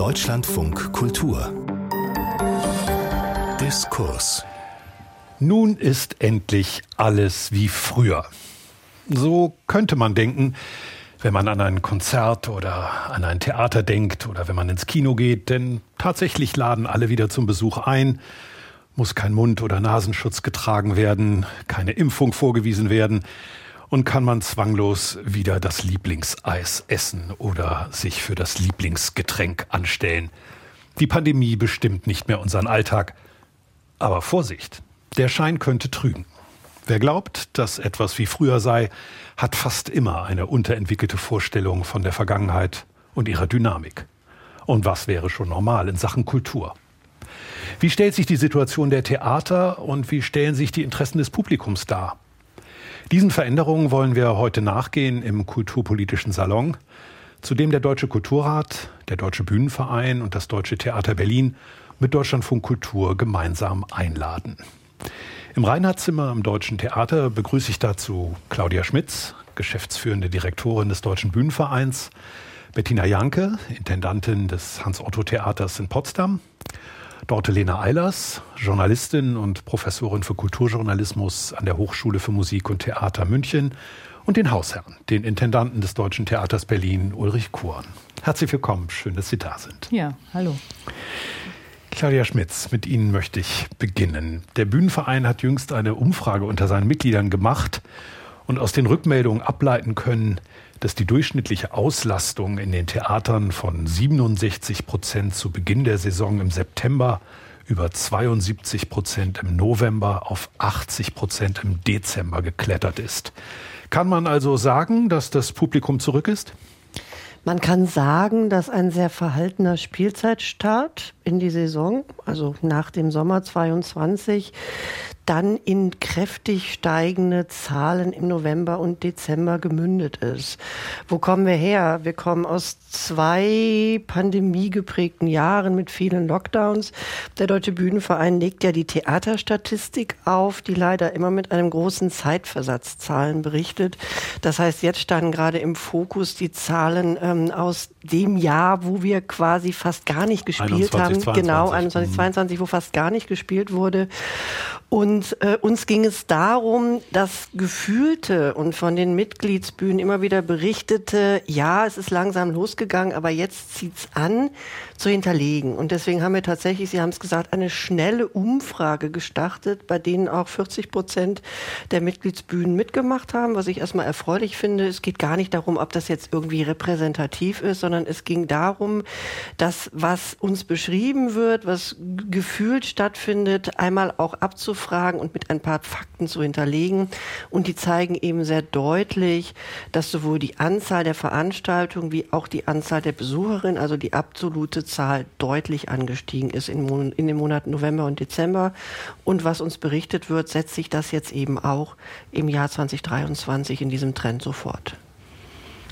Deutschlandfunk Kultur. Diskurs. Nun ist endlich alles wie früher. So könnte man denken, wenn man an ein Konzert oder an ein Theater denkt oder wenn man ins Kino geht, denn tatsächlich laden alle wieder zum Besuch ein, muss kein Mund- oder Nasenschutz getragen werden, keine Impfung vorgewiesen werden und kann man zwanglos wieder das Lieblingseis essen oder sich für das Lieblingsgetränk anstellen. Die Pandemie bestimmt nicht mehr unseren Alltag. Aber Vorsicht, der Schein könnte trügen. Wer glaubt, dass etwas wie früher sei, hat fast immer eine unterentwickelte Vorstellung von der Vergangenheit und ihrer Dynamik. Und was wäre schon normal in Sachen Kultur? Wie stellt sich die Situation der Theater und wie stellen sich die Interessen des Publikums dar? Diesen Veränderungen wollen wir heute nachgehen im Kulturpolitischen Salon, zu dem der Deutsche Kulturrat, der Deutsche Bühnenverein und das Deutsche Theater Berlin mit Deutschlandfunk Kultur gemeinsam einladen. Im Reinhardzimmer am Deutschen Theater begrüße ich dazu Claudia Schmitz, geschäftsführende Direktorin des Deutschen Bühnenvereins, Bettina Janke, Intendantin des Hans-Otto-Theaters in Potsdam, Dorte Lena Eilers, Journalistin und Professorin für Kulturjournalismus an der Hochschule für Musik und Theater München und den Hausherrn, den Intendanten des Deutschen Theaters Berlin, Ulrich Kuhn. Herzlich willkommen, schön, dass Sie da sind. Ja, hallo. Claudia Schmitz, mit Ihnen möchte ich beginnen. Der Bühnenverein hat jüngst eine Umfrage unter seinen Mitgliedern gemacht und aus den Rückmeldungen ableiten können, dass die durchschnittliche Auslastung in den Theatern von 67 Prozent zu Beginn der Saison im September über 72 Prozent im November auf 80 Prozent im Dezember geklettert ist. Kann man also sagen, dass das Publikum zurück ist? Man kann sagen, dass ein sehr verhaltener Spielzeitstart in die Saison, also nach dem Sommer 22, dann in kräftig steigende Zahlen im November und Dezember gemündet ist. Wo kommen wir her? Wir kommen aus zwei pandemiegeprägten Jahren mit vielen Lockdowns. Der Deutsche Bühnenverein legt ja die Theaterstatistik auf, die leider immer mit einem großen Zeitversatz Zahlen berichtet. Das heißt, jetzt standen gerade im Fokus die Zahlen ähm, aus dem Jahr, wo wir quasi fast gar nicht gespielt 21, haben. 22. Genau, 21, 22, wo fast gar nicht gespielt wurde. Und äh, uns ging es darum, das Gefühlte und von den Mitgliedsbühnen immer wieder berichtete, ja, es ist langsam losgegangen, aber jetzt zieht's an, zu hinterlegen. Und deswegen haben wir tatsächlich, Sie haben es gesagt, eine schnelle Umfrage gestartet, bei denen auch 40 Prozent der Mitgliedsbühnen mitgemacht haben, was ich erstmal erfreulich finde. Es geht gar nicht darum, ob das jetzt irgendwie repräsentativ ist, sondern es ging darum, dass was uns beschrieben wird, was gefühlt stattfindet, einmal auch abzufragen und mit ein paar Fakten zu hinterlegen. Und die zeigen eben sehr deutlich, dass sowohl die Anzahl der Veranstaltungen wie auch die Anzahl der Besucherinnen, also die absolute Zahl, deutlich angestiegen ist in, in den Monaten November und Dezember. Und was uns berichtet wird, setzt sich das jetzt eben auch im Jahr 2023 in diesem Trend sofort.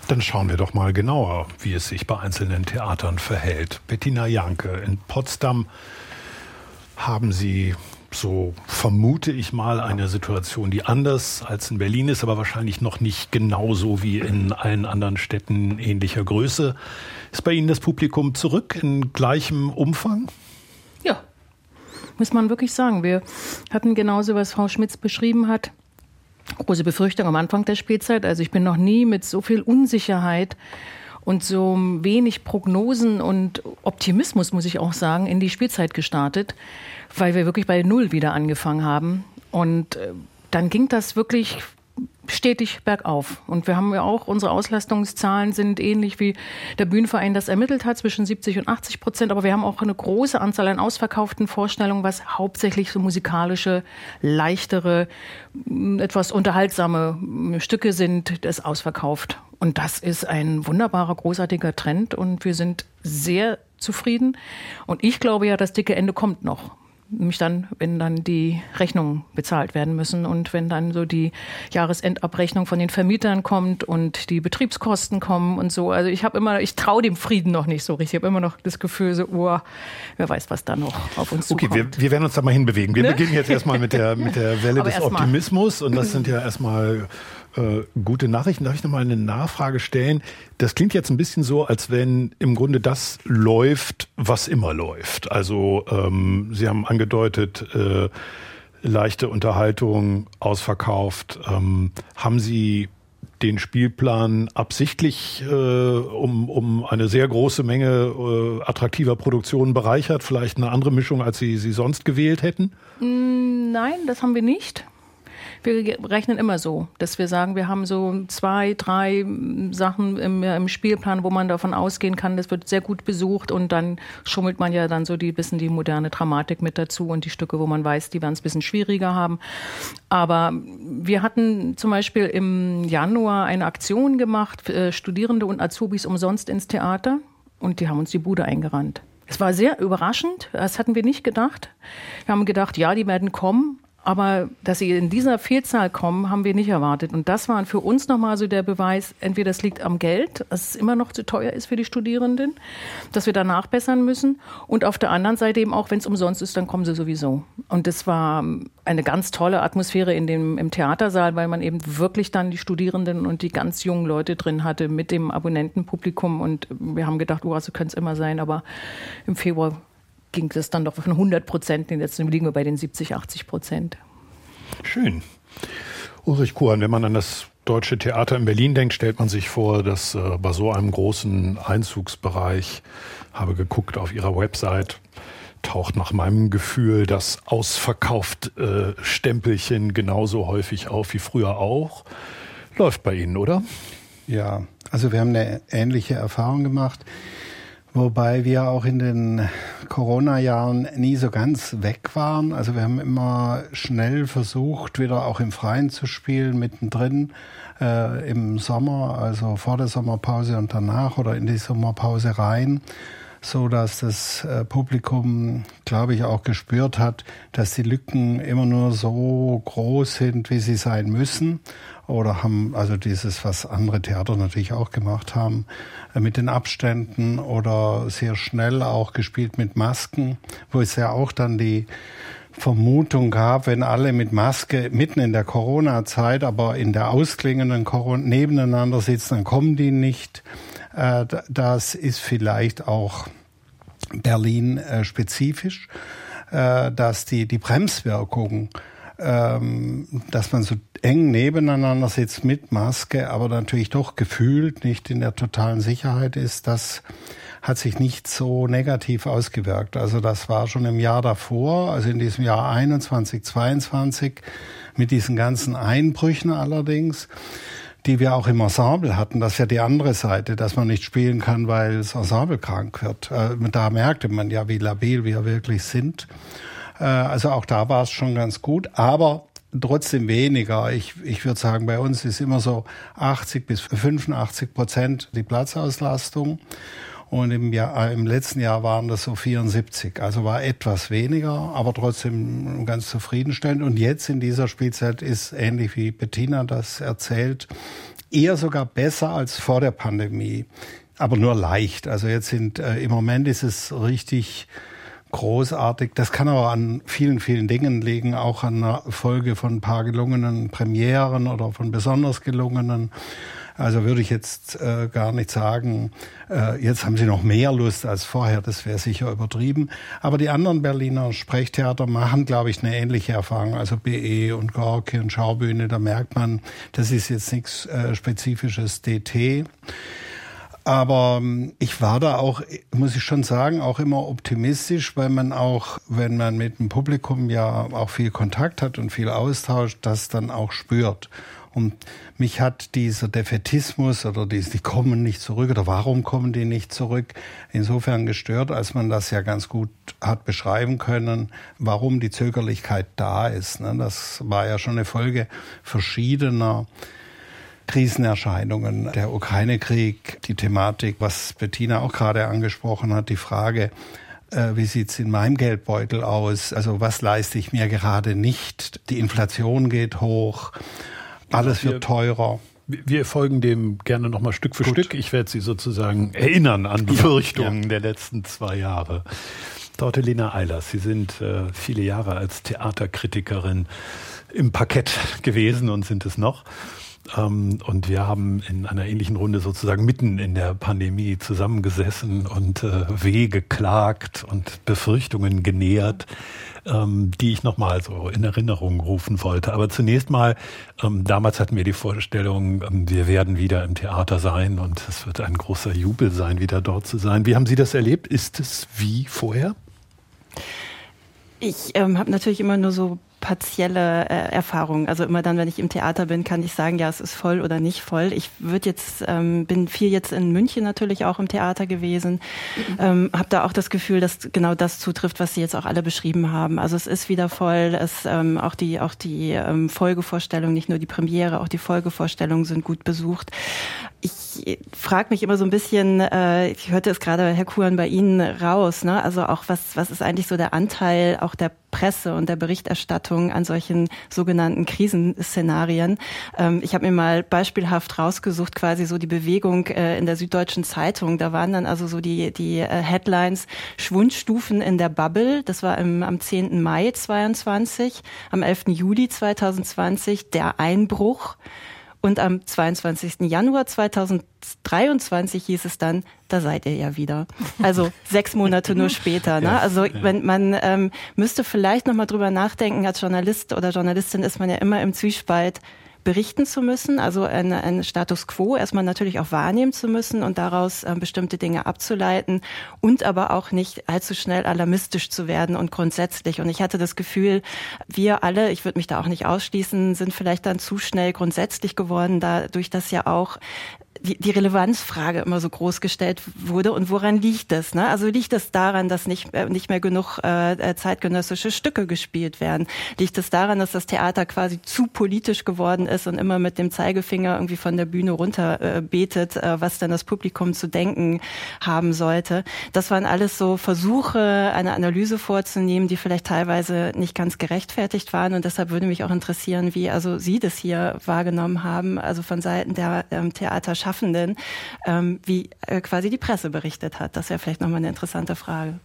Dann schauen wir doch mal genauer, wie es sich bei einzelnen Theatern verhält. Bettina Janke in Potsdam haben Sie so vermute ich mal, eine Situation, die anders als in Berlin ist, aber wahrscheinlich noch nicht genauso wie in allen anderen Städten ähnlicher Größe. Ist bei Ihnen das Publikum zurück in gleichem Umfang? Ja, muss man wirklich sagen. Wir hatten genauso, was Frau Schmitz beschrieben hat, große Befürchtung am Anfang der Spielzeit. Also ich bin noch nie mit so viel Unsicherheit und so wenig Prognosen und Optimismus, muss ich auch sagen, in die Spielzeit gestartet, weil wir wirklich bei Null wieder angefangen haben. Und äh, dann ging das wirklich stetig bergauf. Und wir haben ja auch, unsere Auslastungszahlen sind ähnlich wie der Bühnenverein das ermittelt hat, zwischen 70 und 80 Prozent. Aber wir haben auch eine große Anzahl an ausverkauften Vorstellungen, was hauptsächlich so musikalische, leichtere, etwas unterhaltsame Stücke sind, das ausverkauft. Und das ist ein wunderbarer, großartiger Trend und wir sind sehr zufrieden. Und ich glaube ja, das dicke Ende kommt noch nämlich dann, wenn dann die Rechnungen bezahlt werden müssen und wenn dann so die Jahresendabrechnung von den Vermietern kommt und die Betriebskosten kommen und so. Also ich habe immer, ich traue dem Frieden noch nicht so richtig. Ich habe immer noch das Gefühl, so, oh, wer weiß, was da noch auf uns zukommt. Okay, wir, wir werden uns da mal hinbewegen. Wir ne? beginnen jetzt erstmal mit der, mit der Welle des Optimismus und das sind ja erstmal äh, gute Nachrichten. Darf ich noch mal eine Nachfrage stellen? Das klingt jetzt ein bisschen so, als wenn im Grunde das läuft, was immer läuft. Also ähm, Sie haben angedeutet, äh, leichte Unterhaltung, ausverkauft. Ähm, haben Sie den Spielplan absichtlich äh, um, um eine sehr große Menge äh, attraktiver Produktionen bereichert? Vielleicht eine andere Mischung, als Sie sie sonst gewählt hätten? Mm, nein, das haben wir nicht wir rechnen immer so, dass wir sagen, wir haben so zwei, drei Sachen im, im, Spielplan, wo man davon ausgehen kann, das wird sehr gut besucht und dann schummelt man ja dann so die bisschen die moderne Dramatik mit dazu und die Stücke, wo man weiß, die werden es ein bisschen schwieriger haben. Aber wir hatten zum Beispiel im Januar eine Aktion gemacht, äh, Studierende und Azubis umsonst ins Theater und die haben uns die Bude eingerannt. Es war sehr überraschend, das hatten wir nicht gedacht. Wir haben gedacht, ja, die werden kommen, aber dass sie in dieser Vielzahl kommen, haben wir nicht erwartet. Und das war für uns nochmal so der Beweis, entweder das liegt am Geld, dass es immer noch zu teuer ist für die Studierenden, dass wir danach bessern müssen. Und auf der anderen Seite eben auch, wenn es umsonst ist, dann kommen sie sowieso. Und das war eine ganz tolle Atmosphäre in dem, im Theatersaal, weil man eben wirklich dann die Studierenden und die ganz jungen Leute drin hatte mit dem Abonnentenpublikum. Und wir haben gedacht, oh, so könnte es immer sein. Aber im Februar ging das dann doch von 100 Prozent, jetzt liegen wir bei den 70, 80 Prozent. Schön. Ulrich Kuhn, wenn man an das Deutsche Theater in Berlin denkt, stellt man sich vor, dass äh, bei so einem großen Einzugsbereich, habe geguckt auf ihrer Website, taucht nach meinem Gefühl das ausverkauft äh, Stempelchen genauso häufig auf wie früher auch. Läuft bei Ihnen, oder? Ja, also wir haben eine ähnliche Erfahrung gemacht. Wobei wir auch in den Corona-Jahren nie so ganz weg waren. Also wir haben immer schnell versucht, wieder auch im Freien zu spielen, mittendrin äh, im Sommer, also vor der Sommerpause und danach oder in die Sommerpause rein so dass das äh, Publikum, glaube ich, auch gespürt hat, dass die Lücken immer nur so groß sind, wie sie sein müssen. Oder haben also dieses, was andere Theater natürlich auch gemacht haben, äh, mit den Abständen oder sehr schnell auch gespielt mit Masken, wo es ja auch dann die Vermutung gab, wenn alle mit Maske mitten in der Corona-Zeit, aber in der ausklingenden Corona nebeneinander sitzen, dann kommen die nicht. Äh, das ist vielleicht auch Berlin äh, spezifisch, dass die, die Bremswirkung, ähm, dass man so eng nebeneinander sitzt mit Maske, aber natürlich doch gefühlt nicht in der totalen Sicherheit ist, das hat sich nicht so negativ ausgewirkt. Also das war schon im Jahr davor, also in diesem Jahr 21, 22, mit diesen ganzen Einbrüchen allerdings die wir auch im Ensemble hatten. Das ist ja die andere Seite, dass man nicht spielen kann, weil das Ensemble krank wird. Äh, da merkte man ja, wie labil wir wirklich sind. Äh, also auch da war es schon ganz gut, aber trotzdem weniger. Ich, ich würde sagen, bei uns ist immer so 80 bis 85 Prozent die Platzauslastung. Und im, Jahr, äh, im letzten Jahr waren das so 74. Also war etwas weniger, aber trotzdem ganz zufriedenstellend. Und jetzt in dieser Spielzeit ist ähnlich wie Bettina das erzählt, eher sogar besser als vor der Pandemie. Aber nur leicht. Also jetzt sind, äh, im Moment ist es richtig großartig. Das kann aber an vielen, vielen Dingen liegen, auch an einer Folge von ein paar gelungenen Premieren oder von besonders gelungenen. Also würde ich jetzt äh, gar nicht sagen, äh, jetzt haben sie noch mehr Lust als vorher, das wäre sicher übertrieben. Aber die anderen Berliner Sprechtheater machen, glaube ich, eine ähnliche Erfahrung. Also BE und Gorki und Schaubühne, da merkt man, das ist jetzt nichts äh, Spezifisches DT. Aber ähm, ich war da auch, muss ich schon sagen, auch immer optimistisch, weil man auch, wenn man mit dem Publikum ja auch viel Kontakt hat und viel austauscht, das dann auch spürt. Und mich hat dieser Defetismus oder dieses, die kommen nicht zurück oder warum kommen die nicht zurück, insofern gestört, als man das ja ganz gut hat beschreiben können, warum die Zögerlichkeit da ist. Ne? Das war ja schon eine Folge verschiedener Krisenerscheinungen. Der Ukraine-Krieg, die Thematik, was Bettina auch gerade angesprochen hat, die Frage, äh, wie sieht's in meinem Geldbeutel aus? Also was leiste ich mir gerade nicht? Die Inflation geht hoch. Alles wird teurer. Wir folgen dem gerne nochmal Stück für Gut. Stück. Ich werde Sie sozusagen erinnern an Befürchtungen ja. der letzten zwei Jahre. Dortelina Eilers, Sie sind äh, viele Jahre als Theaterkritikerin im Parkett gewesen und sind es noch. Ähm, und wir haben in einer ähnlichen Runde sozusagen mitten in der Pandemie zusammengesessen und äh, Wege geklagt und Befürchtungen genährt, ähm, die ich nochmal so in Erinnerung rufen wollte. Aber zunächst mal, ähm, damals hatten wir die Vorstellung, wir werden wieder im Theater sein und es wird ein großer Jubel sein, wieder dort zu sein. Wie haben Sie das erlebt? Ist es wie vorher? Ich ähm, habe natürlich immer nur so partielle äh, Erfahrung. Also immer dann, wenn ich im Theater bin, kann ich sagen, ja, es ist voll oder nicht voll. Ich würde jetzt ähm, bin viel jetzt in München natürlich auch im Theater gewesen, mhm. ähm, habe da auch das Gefühl, dass genau das zutrifft, was Sie jetzt auch alle beschrieben haben. Also es ist wieder voll. Es ähm, auch die auch die ähm, Folgevorstellung, nicht nur die Premiere, auch die Folgevorstellungen sind gut besucht. Ich frage mich immer so ein bisschen, äh, ich hörte es gerade, Herr Kuhn, bei Ihnen raus, ne? also auch was, was ist eigentlich so der Anteil auch der Presse und der Berichterstattung an solchen sogenannten Krisenszenarien. Ähm, ich habe mir mal beispielhaft rausgesucht, quasi so die Bewegung äh, in der Süddeutschen Zeitung. Da waren dann also so die, die äh, Headlines Schwundstufen in der Bubble. Das war im, am 10. Mai 22, am 11. Juli 2020 der Einbruch. Und am 22. Januar 2023 hieß es dann, da seid ihr ja wieder. Also sechs Monate nur später. Ne? Also wenn man ähm, müsste vielleicht noch mal drüber nachdenken, als Journalist oder Journalistin ist man ja immer im Zwiespalt berichten zu müssen, also einen Status quo erstmal natürlich auch wahrnehmen zu müssen und daraus äh, bestimmte Dinge abzuleiten und aber auch nicht allzu schnell alarmistisch zu werden und grundsätzlich. Und ich hatte das Gefühl, wir alle, ich würde mich da auch nicht ausschließen, sind vielleicht dann zu schnell grundsätzlich geworden, dadurch, dass ja auch die, die Relevanzfrage immer so groß gestellt wurde und woran liegt das? Ne? Also liegt das daran, dass nicht, äh, nicht mehr genug äh, äh, zeitgenössische Stücke gespielt werden? Liegt das daran, dass das Theater quasi zu politisch geworden ist und immer mit dem Zeigefinger irgendwie von der Bühne runter äh, betet, äh, was dann das Publikum zu denken haben sollte? Das waren alles so Versuche, eine Analyse vorzunehmen, die vielleicht teilweise nicht ganz gerechtfertigt waren und deshalb würde mich auch interessieren, wie also Sie das hier wahrgenommen haben, also von Seiten der ähm, Theaterschaft Schaffenden, ähm, wie äh, quasi die Presse berichtet hat. Das wäre vielleicht nochmal eine interessante Frage.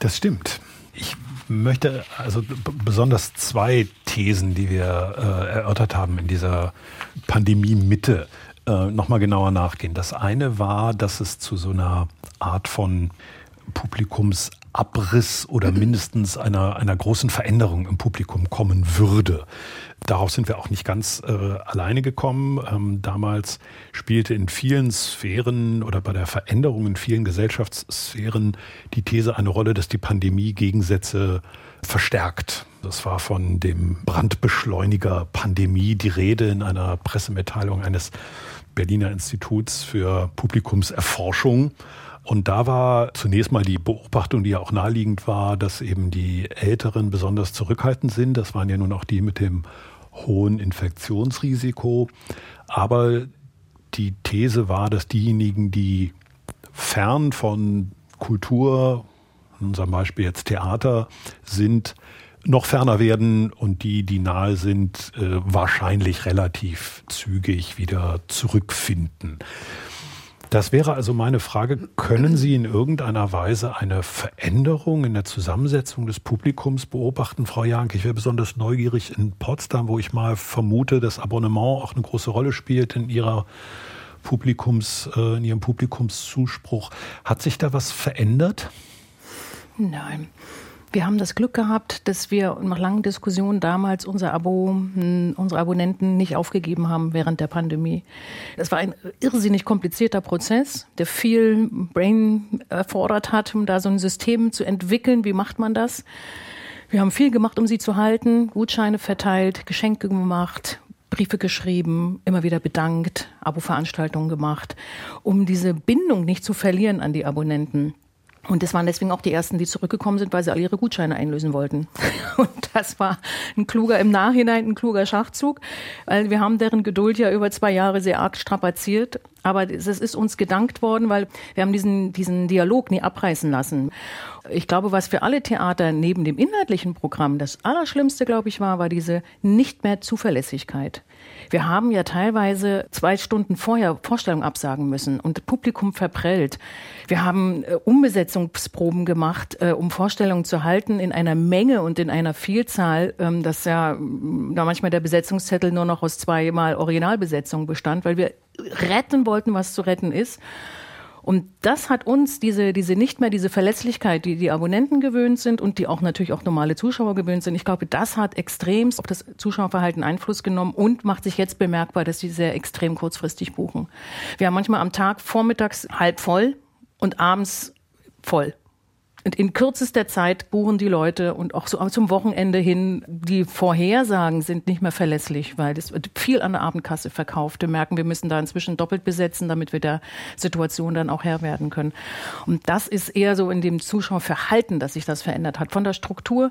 Das stimmt. Ich möchte also besonders zwei Thesen, die wir äh, erörtert haben in dieser Pandemie-Mitte, äh, nochmal genauer nachgehen. Das eine war, dass es zu so einer Art von Publikumsabriss oder mindestens einer, einer großen Veränderung im Publikum kommen würde. Darauf sind wir auch nicht ganz äh, alleine gekommen. Ähm, damals spielte in vielen Sphären oder bei der Veränderung in vielen Gesellschaftssphären die These eine Rolle, dass die Pandemie Gegensätze verstärkt. Das war von dem Brandbeschleuniger Pandemie die Rede in einer Pressemitteilung eines Berliner Instituts für Publikumserforschung. Und da war zunächst mal die Beobachtung, die ja auch naheliegend war, dass eben die Älteren besonders zurückhaltend sind. Das waren ja nun auch die mit dem hohen Infektionsrisiko. Aber die These war, dass diejenigen, die fern von Kultur, in unserem Beispiel jetzt Theater, sind, noch ferner werden und die, die nahe sind, äh, wahrscheinlich relativ zügig wieder zurückfinden. Das wäre also meine Frage, können Sie in irgendeiner Weise eine Veränderung in der Zusammensetzung des Publikums beobachten, Frau Jank? Ich wäre besonders neugierig in Potsdam, wo ich mal vermute, dass Abonnement auch eine große Rolle spielt in Ihrer Publikums, äh, in Ihrem Publikumszuspruch. Hat sich da was verändert? Nein. Wir haben das Glück gehabt, dass wir nach langen Diskussionen damals unser Abo, hm, unsere Abonnenten nicht aufgegeben haben während der Pandemie. Das war ein irrsinnig komplizierter Prozess, der viel Brain erfordert hat, um da so ein System zu entwickeln. Wie macht man das? Wir haben viel gemacht, um sie zu halten, Gutscheine verteilt, Geschenke gemacht, Briefe geschrieben, immer wieder bedankt, Abo-Veranstaltungen gemacht, um diese Bindung nicht zu verlieren an die Abonnenten. Und das waren deswegen auch die ersten, die zurückgekommen sind, weil sie alle ihre Gutscheine einlösen wollten. Und das war ein kluger, im Nachhinein ein kluger Schachzug, weil wir haben deren Geduld ja über zwei Jahre sehr arg strapaziert. Aber es ist uns gedankt worden, weil wir haben diesen, diesen Dialog nie abreißen lassen. ich glaube, was für alle Theater neben dem inhaltlichen Programm das Allerschlimmste, glaube ich, war, war diese nicht mehr Zuverlässigkeit. Wir haben ja teilweise zwei Stunden vorher Vorstellungen absagen müssen und Publikum verprellt. Wir haben äh, Umbesetzungsproben gemacht, äh, um Vorstellungen zu halten in einer Menge und in einer Vielzahl, ähm, dass ja da manchmal der Besetzungszettel nur noch aus zweimal Originalbesetzung bestand, weil wir retten wollten, was zu retten ist. Und das hat uns diese, diese nicht mehr diese Verlässlichkeit, die die Abonnenten gewöhnt sind und die auch natürlich auch normale Zuschauer gewöhnt sind. Ich glaube, das hat extremst auf das Zuschauerverhalten Einfluss genommen und macht sich jetzt bemerkbar, dass sie sehr extrem kurzfristig buchen. Wir haben manchmal am Tag vormittags halb voll und abends voll. Und in kürzester Zeit buchen die Leute und auch so zum Wochenende hin, die Vorhersagen sind nicht mehr verlässlich, weil es wird viel an der Abendkasse verkauft. Wir merken, wir müssen da inzwischen doppelt besetzen, damit wir der Situation dann auch Herr werden können. Und das ist eher so in dem Zuschauerverhalten, dass sich das verändert hat. Von der Struktur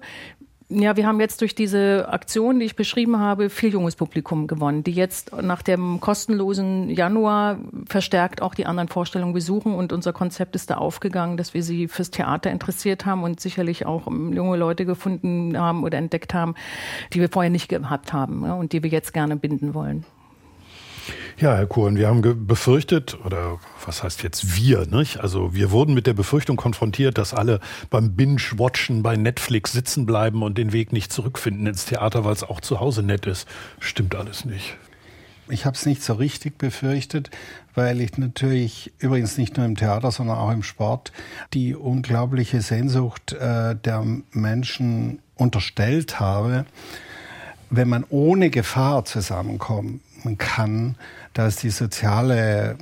ja, wir haben jetzt durch diese Aktion, die ich beschrieben habe, viel junges Publikum gewonnen, die jetzt nach dem kostenlosen Januar verstärkt auch die anderen Vorstellungen besuchen. Und unser Konzept ist da aufgegangen, dass wir sie fürs Theater interessiert haben und sicherlich auch junge Leute gefunden haben oder entdeckt haben, die wir vorher nicht gehabt haben und die wir jetzt gerne binden wollen. Ja, Herr Kuhn, wir haben befürchtet, oder was heißt jetzt wir, nicht? Also wir wurden mit der Befürchtung konfrontiert, dass alle beim Binge-Watchen bei Netflix sitzen bleiben und den Weg nicht zurückfinden ins Theater, weil es auch zu Hause nett ist. Stimmt alles nicht. Ich habe es nicht so richtig befürchtet, weil ich natürlich übrigens nicht nur im Theater, sondern auch im Sport die unglaubliche Sehnsucht äh, der Menschen unterstellt habe, wenn man ohne Gefahr zusammenkommen kann, dass die soziale,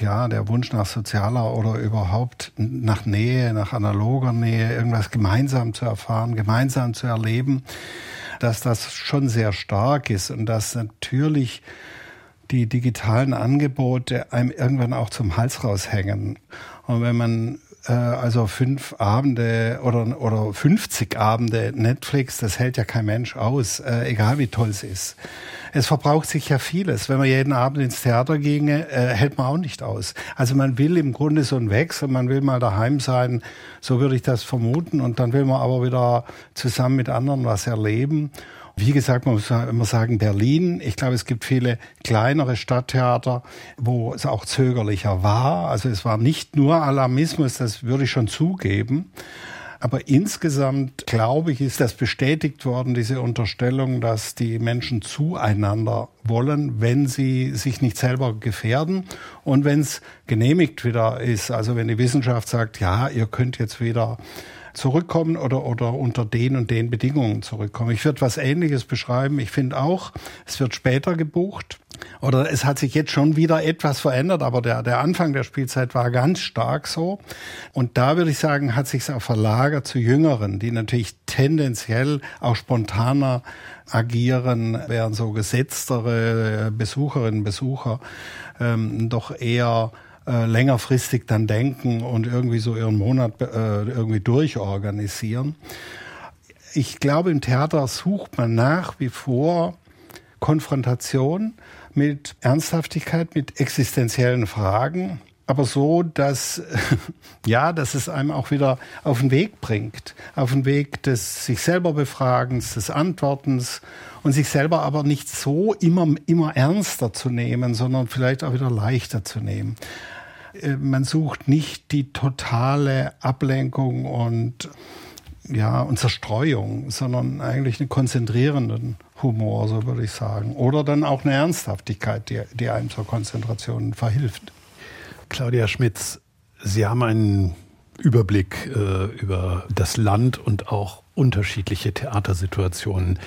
ja, der Wunsch nach sozialer oder überhaupt nach Nähe, nach analoger Nähe, irgendwas gemeinsam zu erfahren, gemeinsam zu erleben, dass das schon sehr stark ist und dass natürlich die digitalen Angebote einem irgendwann auch zum Hals raushängen. Und wenn man äh, also fünf Abende oder, oder 50 Abende Netflix, das hält ja kein Mensch aus, äh, egal wie toll es ist. Es verbraucht sich ja vieles. Wenn man jeden Abend ins Theater ginge, äh, hält man auch nicht aus. Also man will im Grunde so einen Wechsel, man will mal daheim sein, so würde ich das vermuten, und dann will man aber wieder zusammen mit anderen was erleben. Wie gesagt, man muss immer sagen, Berlin. Ich glaube, es gibt viele kleinere Stadttheater, wo es auch zögerlicher war. Also es war nicht nur Alarmismus, das würde ich schon zugeben. Aber insgesamt, glaube ich, ist das bestätigt worden, diese Unterstellung, dass die Menschen zueinander wollen, wenn sie sich nicht selber gefährden und wenn es genehmigt wieder ist. Also wenn die Wissenschaft sagt, ja, ihr könnt jetzt wieder zurückkommen oder, oder unter den und den Bedingungen zurückkommen. Ich würde was Ähnliches beschreiben. Ich finde auch, es wird später gebucht. Oder es hat sich jetzt schon wieder etwas verändert, aber der, der Anfang der Spielzeit war ganz stark so. Und da würde ich sagen, hat sich auch verlagert zu Jüngeren, die natürlich tendenziell auch spontaner agieren, während so gesetztere Besucherinnen und Besucher ähm, doch eher äh, längerfristig dann denken und irgendwie so ihren Monat äh, irgendwie durchorganisieren. Ich glaube, im Theater sucht man nach wie vor Konfrontation mit Ernsthaftigkeit, mit existenziellen Fragen, aber so, dass, ja, dass es einem auch wieder auf den Weg bringt. Auf den Weg des sich selber Befragens, des Antwortens und sich selber aber nicht so immer, immer ernster zu nehmen, sondern vielleicht auch wieder leichter zu nehmen. Äh, man sucht nicht die totale Ablenkung und ja, und Zerstreuung, sondern eigentlich einen konzentrierenden Humor, so würde ich sagen. Oder dann auch eine Ernsthaftigkeit, die, die einem zur Konzentration verhilft. Claudia Schmitz, Sie haben einen Überblick äh, über das Land und auch unterschiedliche Theatersituationen.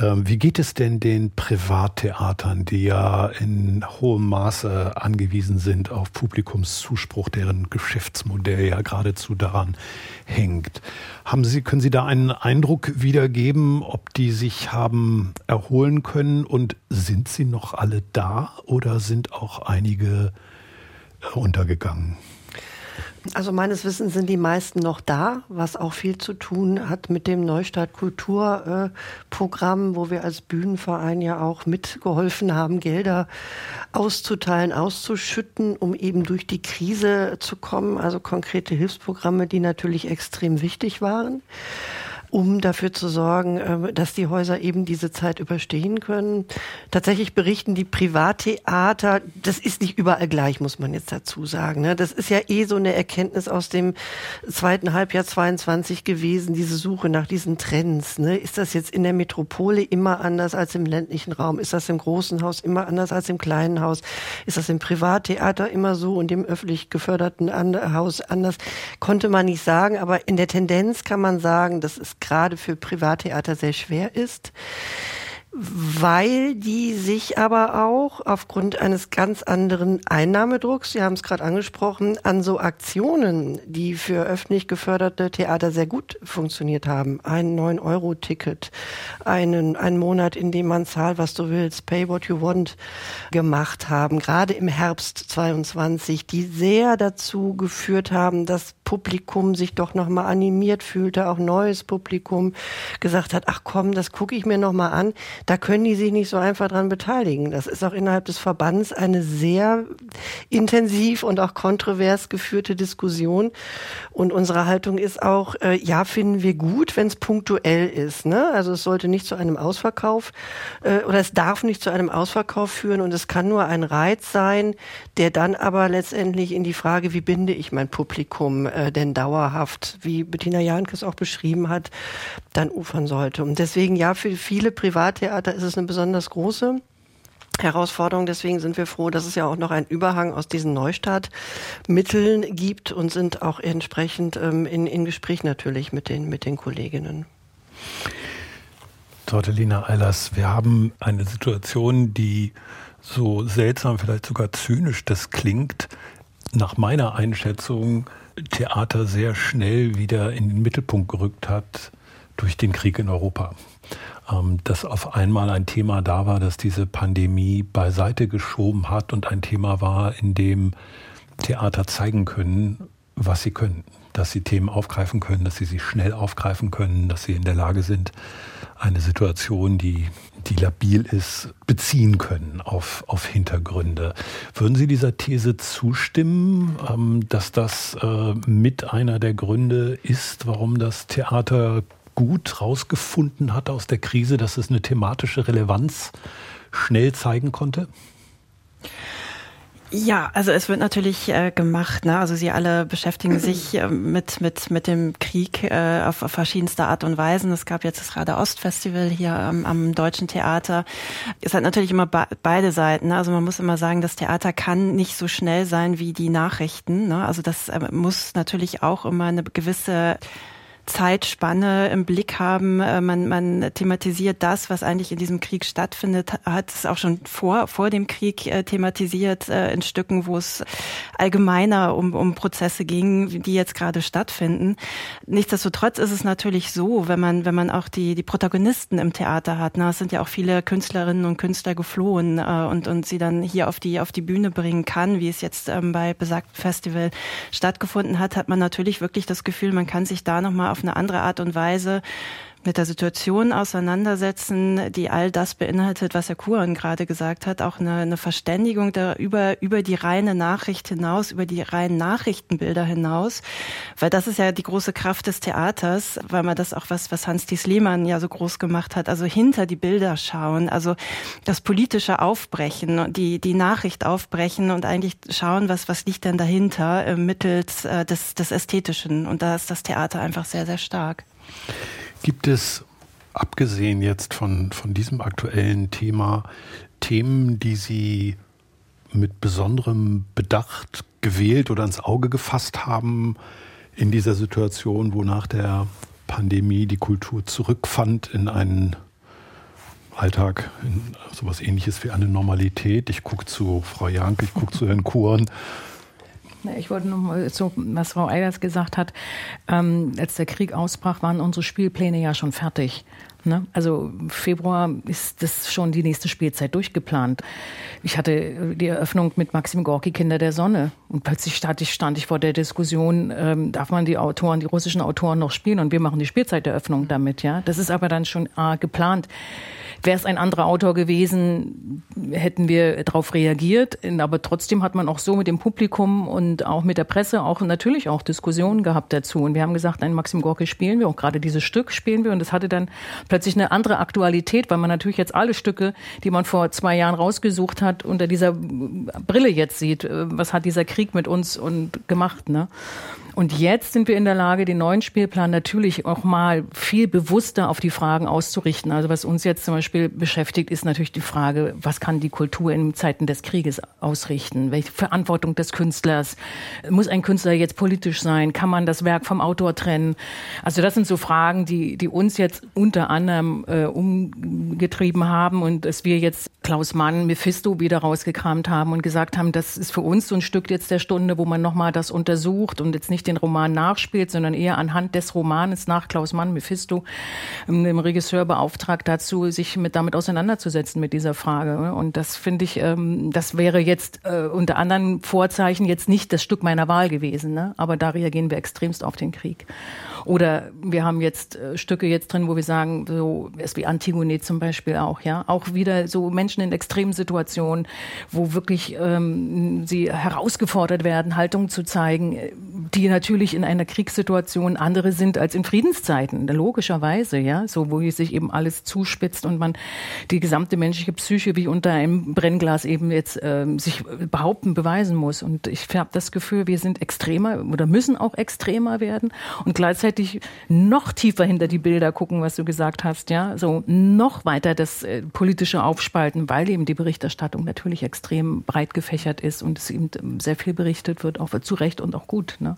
Ähm, wie geht es denn den Privattheatern, die ja in hohem Maße angewiesen sind auf Publikumszuspruch, deren Geschäftsmodell ja geradezu daran hängt? Haben Sie, können Sie da einen Eindruck wiedergeben, ob die sich haben erholen können und sind sie noch alle da oder sind auch einige äh, untergegangen? Also meines Wissens sind die meisten noch da, was auch viel zu tun hat mit dem Neustart Kulturprogramm, äh, wo wir als Bühnenverein ja auch mitgeholfen haben, Gelder auszuteilen, auszuschütten, um eben durch die Krise zu kommen. Also konkrete Hilfsprogramme, die natürlich extrem wichtig waren um dafür zu sorgen, äh, dass die Häuser eben diese Zeit überstehen können. Tatsächlich berichten die Privattheater, das ist nicht überall gleich, muss man jetzt dazu sagen. Ne? Das ist ja eh so eine Erkenntnis aus dem zweiten Halbjahr 22 gewesen, diese Suche nach diesen Trends. Ne? Ist das jetzt in der Metropole immer anders als im ländlichen Raum? Ist das im großen Haus immer anders als im kleinen Haus? Ist das im Privattheater immer so und im öffentlich geförderten Haus anders? Konnte man nicht sagen, aber in der Tendenz kann man sagen, das ist gerade für Privattheater sehr schwer ist weil die sich aber auch aufgrund eines ganz anderen Einnahmedrucks, Sie haben es gerade angesprochen, an so Aktionen, die für öffentlich geförderte Theater sehr gut funktioniert haben, ein 9-Euro-Ticket, einen, einen Monat, in dem man zahlt, was du willst, pay what you want, gemacht haben, gerade im Herbst 22, die sehr dazu geführt haben, dass Publikum sich doch nochmal animiert fühlte, auch neues Publikum gesagt hat, ach komm, das gucke ich mir nochmal an da können die sich nicht so einfach dran beteiligen. Das ist auch innerhalb des Verbands eine sehr intensiv und auch kontrovers geführte Diskussion. Und unsere Haltung ist auch, äh, ja, finden wir gut, wenn es punktuell ist. Ne? Also es sollte nicht zu einem Ausverkauf äh, oder es darf nicht zu einem Ausverkauf führen und es kann nur ein Reiz sein, der dann aber letztendlich in die Frage, wie binde ich mein Publikum äh, denn dauerhaft, wie Bettina Jankes auch beschrieben hat, dann ufern sollte. Und deswegen ja, für viele Privattheater Theater ist es eine besonders große Herausforderung. Deswegen sind wir froh, dass es ja auch noch einen Überhang aus diesen Neustartmitteln gibt und sind auch entsprechend ähm, in, in Gespräch natürlich mit den, mit den Kolleginnen. Tortelina Eilers, wir haben eine Situation, die so seltsam, vielleicht sogar zynisch das klingt, nach meiner Einschätzung Theater sehr schnell wieder in den Mittelpunkt gerückt hat durch den Krieg in Europa. Ähm, dass auf einmal ein Thema da war, das diese Pandemie beiseite geschoben hat und ein Thema war, in dem Theater zeigen können, was sie können, dass sie Themen aufgreifen können, dass sie sie schnell aufgreifen können, dass sie in der Lage sind, eine Situation, die, die labil ist, beziehen können auf, auf Hintergründe. Würden Sie dieser These zustimmen, ähm, dass das äh, mit einer der Gründe ist, warum das Theater gut rausgefunden hat aus der Krise, dass es eine thematische Relevanz schnell zeigen konnte? Ja, also es wird natürlich äh, gemacht. Ne? Also Sie alle beschäftigen sich äh, mit, mit, mit dem Krieg äh, auf, auf verschiedenste Art und Weisen. Es gab jetzt das Rade Ost Festival hier am, am Deutschen Theater. Es hat natürlich immer be beide Seiten. Ne? Also man muss immer sagen, das Theater kann nicht so schnell sein wie die Nachrichten. Ne? Also das äh, muss natürlich auch immer eine gewisse Zeitspanne im Blick haben. Äh, man, man thematisiert das, was eigentlich in diesem Krieg stattfindet, hat es auch schon vor, vor dem Krieg äh, thematisiert äh, in Stücken, wo es allgemeiner um, um Prozesse ging, die jetzt gerade stattfinden. Nichtsdestotrotz ist es natürlich so, wenn man, wenn man auch die, die Protagonisten im Theater hat, na, es sind ja auch viele Künstlerinnen und Künstler geflohen und, und sie dann hier auf die, auf die Bühne bringen kann, wie es jetzt ähm, bei besagtem Festival stattgefunden hat, hat man natürlich wirklich das Gefühl, man kann sich da nochmal auf eine andere Art und Weise mit der Situation auseinandersetzen, die all das beinhaltet, was Herr Kuhn gerade gesagt hat, auch eine, eine Verständigung da über, über die reine Nachricht hinaus, über die reinen Nachrichtenbilder hinaus, weil das ist ja die große Kraft des Theaters, weil man das auch was, was Hans-Dies Lehmann ja so groß gemacht hat, also hinter die Bilder schauen, also das politische Aufbrechen, die, die Nachricht aufbrechen und eigentlich schauen, was, was liegt denn dahinter äh, mittels äh, des, des Ästhetischen. Und da ist das Theater einfach sehr, sehr stark. Gibt es, abgesehen jetzt von, von diesem aktuellen Thema, Themen, die Sie mit besonderem Bedacht gewählt oder ins Auge gefasst haben in dieser Situation, wo nach der Pandemie die Kultur zurückfand in einen Alltag, in sowas ähnliches wie eine Normalität. Ich gucke zu Frau Janke, ich gucke zu Herrn Kuhn. Ich wollte noch mal so, was Frau Eilers gesagt hat. Ähm, als der Krieg ausbrach, waren unsere Spielpläne ja schon fertig Ne? Also Februar ist das schon die nächste Spielzeit durchgeplant. Ich hatte die Eröffnung mit Maxim Gorki, Kinder der Sonne. Und plötzlich stand ich, stand ich vor der Diskussion, ähm, darf man die Autoren, die russischen Autoren noch spielen? Und wir machen die Spielzeiteröffnung damit. Ja, Das ist aber dann schon ah, geplant. Wäre es ein anderer Autor gewesen, hätten wir darauf reagiert. Aber trotzdem hat man auch so mit dem Publikum und auch mit der Presse auch natürlich auch Diskussionen gehabt dazu. Und wir haben gesagt, ein Maxim Gorki spielen wir, auch gerade dieses Stück spielen wir. Und das hatte dann plötzlich eine andere Aktualität, weil man natürlich jetzt alle Stücke, die man vor zwei Jahren rausgesucht hat, unter dieser Brille jetzt sieht. Was hat dieser Krieg mit uns und gemacht, ne? Und jetzt sind wir in der Lage, den neuen Spielplan natürlich auch mal viel bewusster auf die Fragen auszurichten. Also was uns jetzt zum Beispiel beschäftigt, ist natürlich die Frage, was kann die Kultur in Zeiten des Krieges ausrichten? Welche Verantwortung des Künstlers? Muss ein Künstler jetzt politisch sein? Kann man das Werk vom Autor trennen? Also das sind so Fragen, die, die uns jetzt unter anderem äh, umgetrieben haben und dass wir jetzt Klaus Mann, Mephisto wieder rausgekramt haben und gesagt haben, das ist für uns so ein Stück jetzt der Stunde, wo man nochmal das untersucht und jetzt nicht nicht den Roman nachspielt, sondern eher anhand des Romanes nach Klaus Mann, Mephisto, ähm, dem Regisseur beauftragt dazu, sich mit damit auseinanderzusetzen mit dieser Frage. Und das finde ich, ähm, das wäre jetzt äh, unter anderen Vorzeichen jetzt nicht das Stück meiner Wahl gewesen. Ne? Aber da reagieren wir extremst auf den Krieg. Oder wir haben jetzt äh, Stücke jetzt drin, wo wir sagen, so ist wie Antigone zum Beispiel auch, ja, auch wieder so Menschen in extremen Situationen, wo wirklich ähm, sie herausgefordert werden, Haltung zu zeigen, die natürlich in einer Kriegssituation andere sind als in Friedenszeiten, logischerweise, ja, so wo sich eben alles zuspitzt und man die gesamte menschliche Psyche wie unter einem Brennglas eben jetzt ähm, sich behaupten, beweisen muss. Und ich habe das Gefühl, wir sind extremer oder müssen auch extremer werden. Und gleichzeitig gleichzeitig noch tiefer hinter die Bilder gucken, was du gesagt hast, ja, so noch weiter das äh, politische aufspalten, weil eben die Berichterstattung natürlich extrem breit gefächert ist und es eben ähm, sehr viel berichtet wird, auch zu Recht und auch gut. Ne?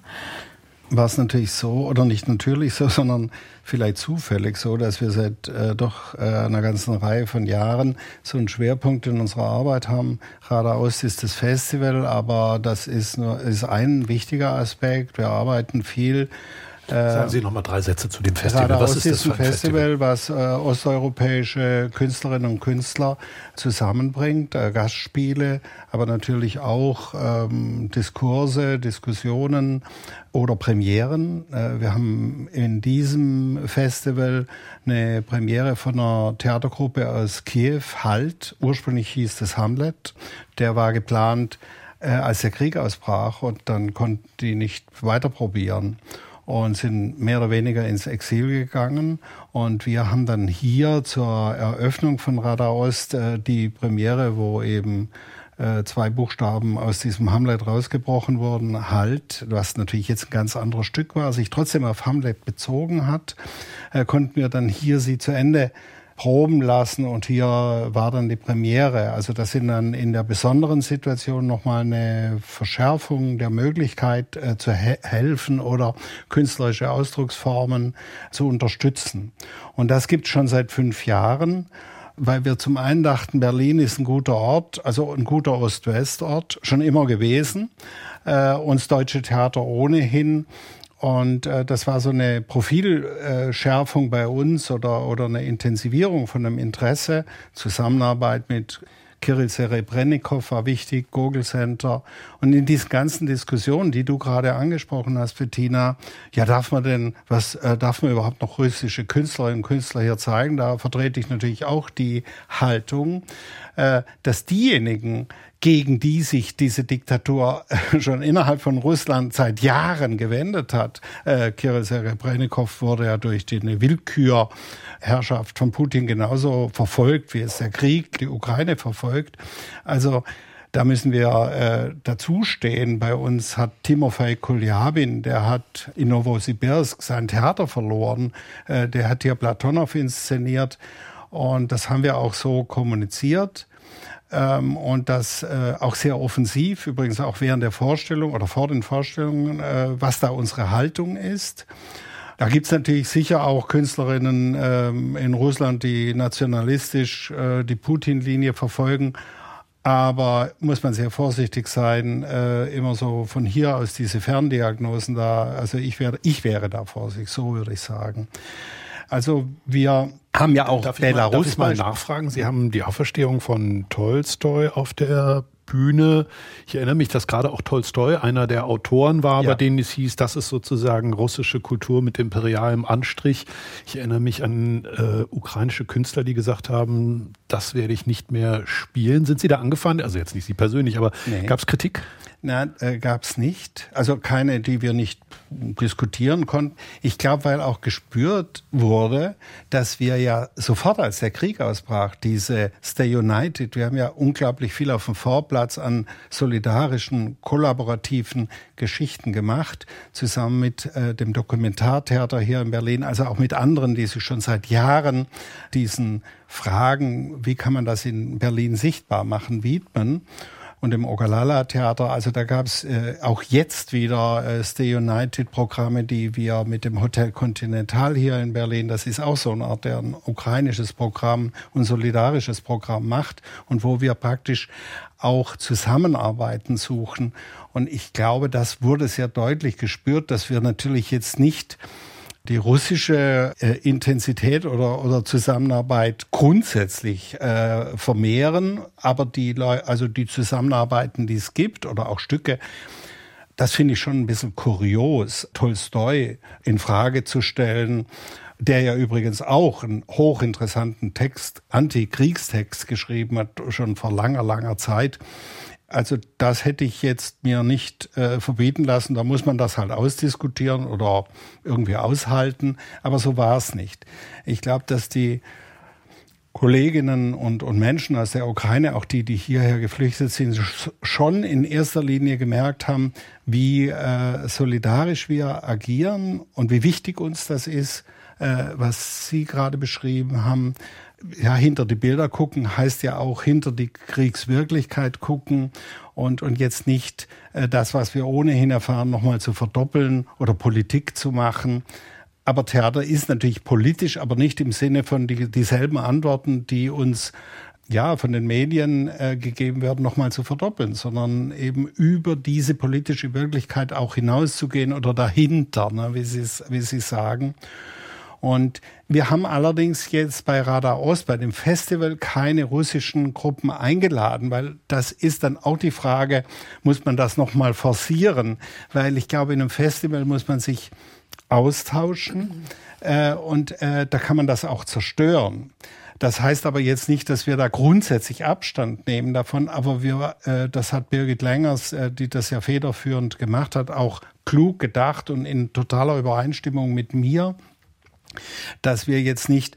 war es natürlich so, oder nicht natürlich so, sondern vielleicht zufällig so, dass wir seit äh, doch äh, einer ganzen Reihe von Jahren so einen Schwerpunkt in unserer Arbeit haben. Ost ist das Festival, aber das ist nur ist ein wichtiger Aspekt. Wir arbeiten viel Sagen Sie noch mal drei Sätze zu dem Festival. Was ist das für ein Festival, Festival? was äh, osteuropäische Künstlerinnen und Künstler zusammenbringt, äh, Gastspiele, aber natürlich auch ähm, Diskurse, Diskussionen oder Premieren. Äh, wir haben in diesem Festival eine Premiere von einer Theatergruppe aus Kiew, Halt. Ursprünglich hieß das Hamlet. Der war geplant, äh, als der Krieg ausbrach und dann konnten die nicht weiter probieren und sind mehr oder weniger ins Exil gegangen. Und wir haben dann hier zur Eröffnung von Radar Ost äh, die Premiere, wo eben äh, zwei Buchstaben aus diesem Hamlet rausgebrochen wurden, Halt, was natürlich jetzt ein ganz anderes Stück war, sich trotzdem auf Hamlet bezogen hat, äh, konnten wir dann hier sie zu Ende proben lassen und hier war dann die Premiere. Also das sind dann in der besonderen Situation nochmal eine Verschärfung der Möglichkeit äh, zu he helfen oder künstlerische Ausdrucksformen zu unterstützen. Und das gibt schon seit fünf Jahren weil wir zum einen dachten, Berlin ist ein guter Ort, also ein guter Ost-West-Ort, schon immer gewesen. Äh, uns Deutsche Theater ohnehin und äh, das war so eine Profilschärfung bei uns oder, oder eine Intensivierung von einem Interesse, Zusammenarbeit mit Kirill Serebrennikov war wichtig, Google Center. Und in diesen ganzen Diskussionen, die du gerade angesprochen hast, Bettina, ja, darf man denn, was, äh, darf man überhaupt noch russische Künstlerinnen und Künstler hier zeigen? Da vertrete ich natürlich auch die Haltung, äh, dass diejenigen, gegen die sich diese Diktatur äh, schon innerhalb von Russland seit Jahren gewendet hat. Äh, Kirill Serebrennikov wurde ja durch die Willkürherrschaft von Putin genauso verfolgt, wie es der Krieg die Ukraine verfolgt. Also da müssen wir äh, dazustehen. Bei uns hat Timofei Kuljabin, der hat in Novosibirsk sein Theater verloren. Äh, der hat hier Platonow inszeniert. Und das haben wir auch so kommuniziert ähm, und das äh, auch sehr offensiv, übrigens auch während der Vorstellung oder vor den Vorstellungen, äh, was da unsere Haltung ist. Da gibt's natürlich sicher auch Künstlerinnen ähm, in Russland, die nationalistisch äh, die Putin-Linie verfolgen. Aber muss man sehr vorsichtig sein, äh, immer so von hier aus diese Ferndiagnosen da. Also ich wäre, ich wäre da vorsichtig, so würde ich sagen. Also wir haben ja auch darf Belarus. Ich mal, darf ich mal nachfragen? Sie haben die Auferstehung von Tolstoi auf der Bühne. Ich erinnere mich, dass gerade auch Tolstoi einer der Autoren war, ja. bei denen es hieß, das ist sozusagen russische Kultur mit imperialem Anstrich. Ich erinnere mich an äh, ukrainische Künstler, die gesagt haben, das werde ich nicht mehr spielen. Sind Sie da angefangen? Also jetzt nicht Sie persönlich, aber nee. gab es Kritik? Nein, äh, gab es nicht. Also keine, die wir nicht diskutieren konnten. Ich glaube, weil auch gespürt wurde, dass wir ja sofort, als der Krieg ausbrach, diese Stay United, wir haben ja unglaublich viel auf dem Vorplatz an solidarischen, kollaborativen Geschichten gemacht, zusammen mit äh, dem Dokumentartheater hier in Berlin, also auch mit anderen, die sich schon seit Jahren diesen Fragen, wie kann man das in Berlin sichtbar machen, widmen und im Ogalala Theater. Also da gab es äh, auch jetzt wieder äh, Stay United Programme, die wir mit dem Hotel Continental hier in Berlin, das ist auch so eine Art, der ein ukrainisches Programm und solidarisches Programm macht und wo wir praktisch auch Zusammenarbeiten suchen. Und ich glaube, das wurde sehr deutlich gespürt, dass wir natürlich jetzt nicht die russische äh, Intensität oder, oder Zusammenarbeit grundsätzlich äh, vermehren, aber die, also die Zusammenarbeiten, die es gibt oder auch Stücke, das finde ich schon ein bisschen kurios, Tolstoi in Frage zu stellen, der ja übrigens auch einen hochinteressanten Text, Antikriegstext geschrieben hat, schon vor langer, langer Zeit. Also das hätte ich jetzt mir nicht äh, verbieten lassen. Da muss man das halt ausdiskutieren oder irgendwie aushalten. Aber so war es nicht. Ich glaube, dass die Kolleginnen und, und Menschen aus der Ukraine, auch die, die hierher geflüchtet sind, schon in erster Linie gemerkt haben, wie äh, solidarisch wir agieren und wie wichtig uns das ist, äh, was Sie gerade beschrieben haben, ja, hinter die Bilder gucken heißt ja auch hinter die Kriegswirklichkeit gucken und, und jetzt nicht äh, das, was wir ohnehin erfahren, nochmal zu verdoppeln oder Politik zu machen. Aber Theater ist natürlich politisch, aber nicht im Sinne von die, dieselben Antworten, die uns ja von den Medien äh, gegeben werden, nochmal zu verdoppeln, sondern eben über diese politische Wirklichkeit auch hinauszugehen oder dahinter, ne, wie Sie wie Sie sagen. Und wir haben allerdings jetzt bei Radar Ost, bei dem Festival, keine russischen Gruppen eingeladen, weil das ist dann auch die Frage, muss man das nochmal forcieren? Weil ich glaube, in einem Festival muss man sich austauschen äh, und äh, da kann man das auch zerstören. Das heißt aber jetzt nicht, dass wir da grundsätzlich Abstand nehmen davon, aber wir, äh, das hat Birgit Längers, äh, die das ja federführend gemacht hat, auch klug gedacht und in totaler Übereinstimmung mit mir dass wir jetzt nicht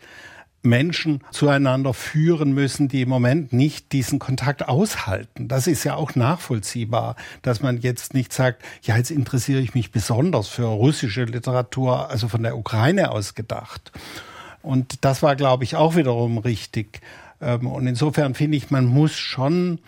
Menschen zueinander führen müssen, die im Moment nicht diesen Kontakt aushalten. Das ist ja auch nachvollziehbar, dass man jetzt nicht sagt, ja, jetzt interessiere ich mich besonders für russische Literatur, also von der Ukraine aus gedacht. Und das war, glaube ich, auch wiederum richtig. Ähm, und insofern finde ich, man muss schon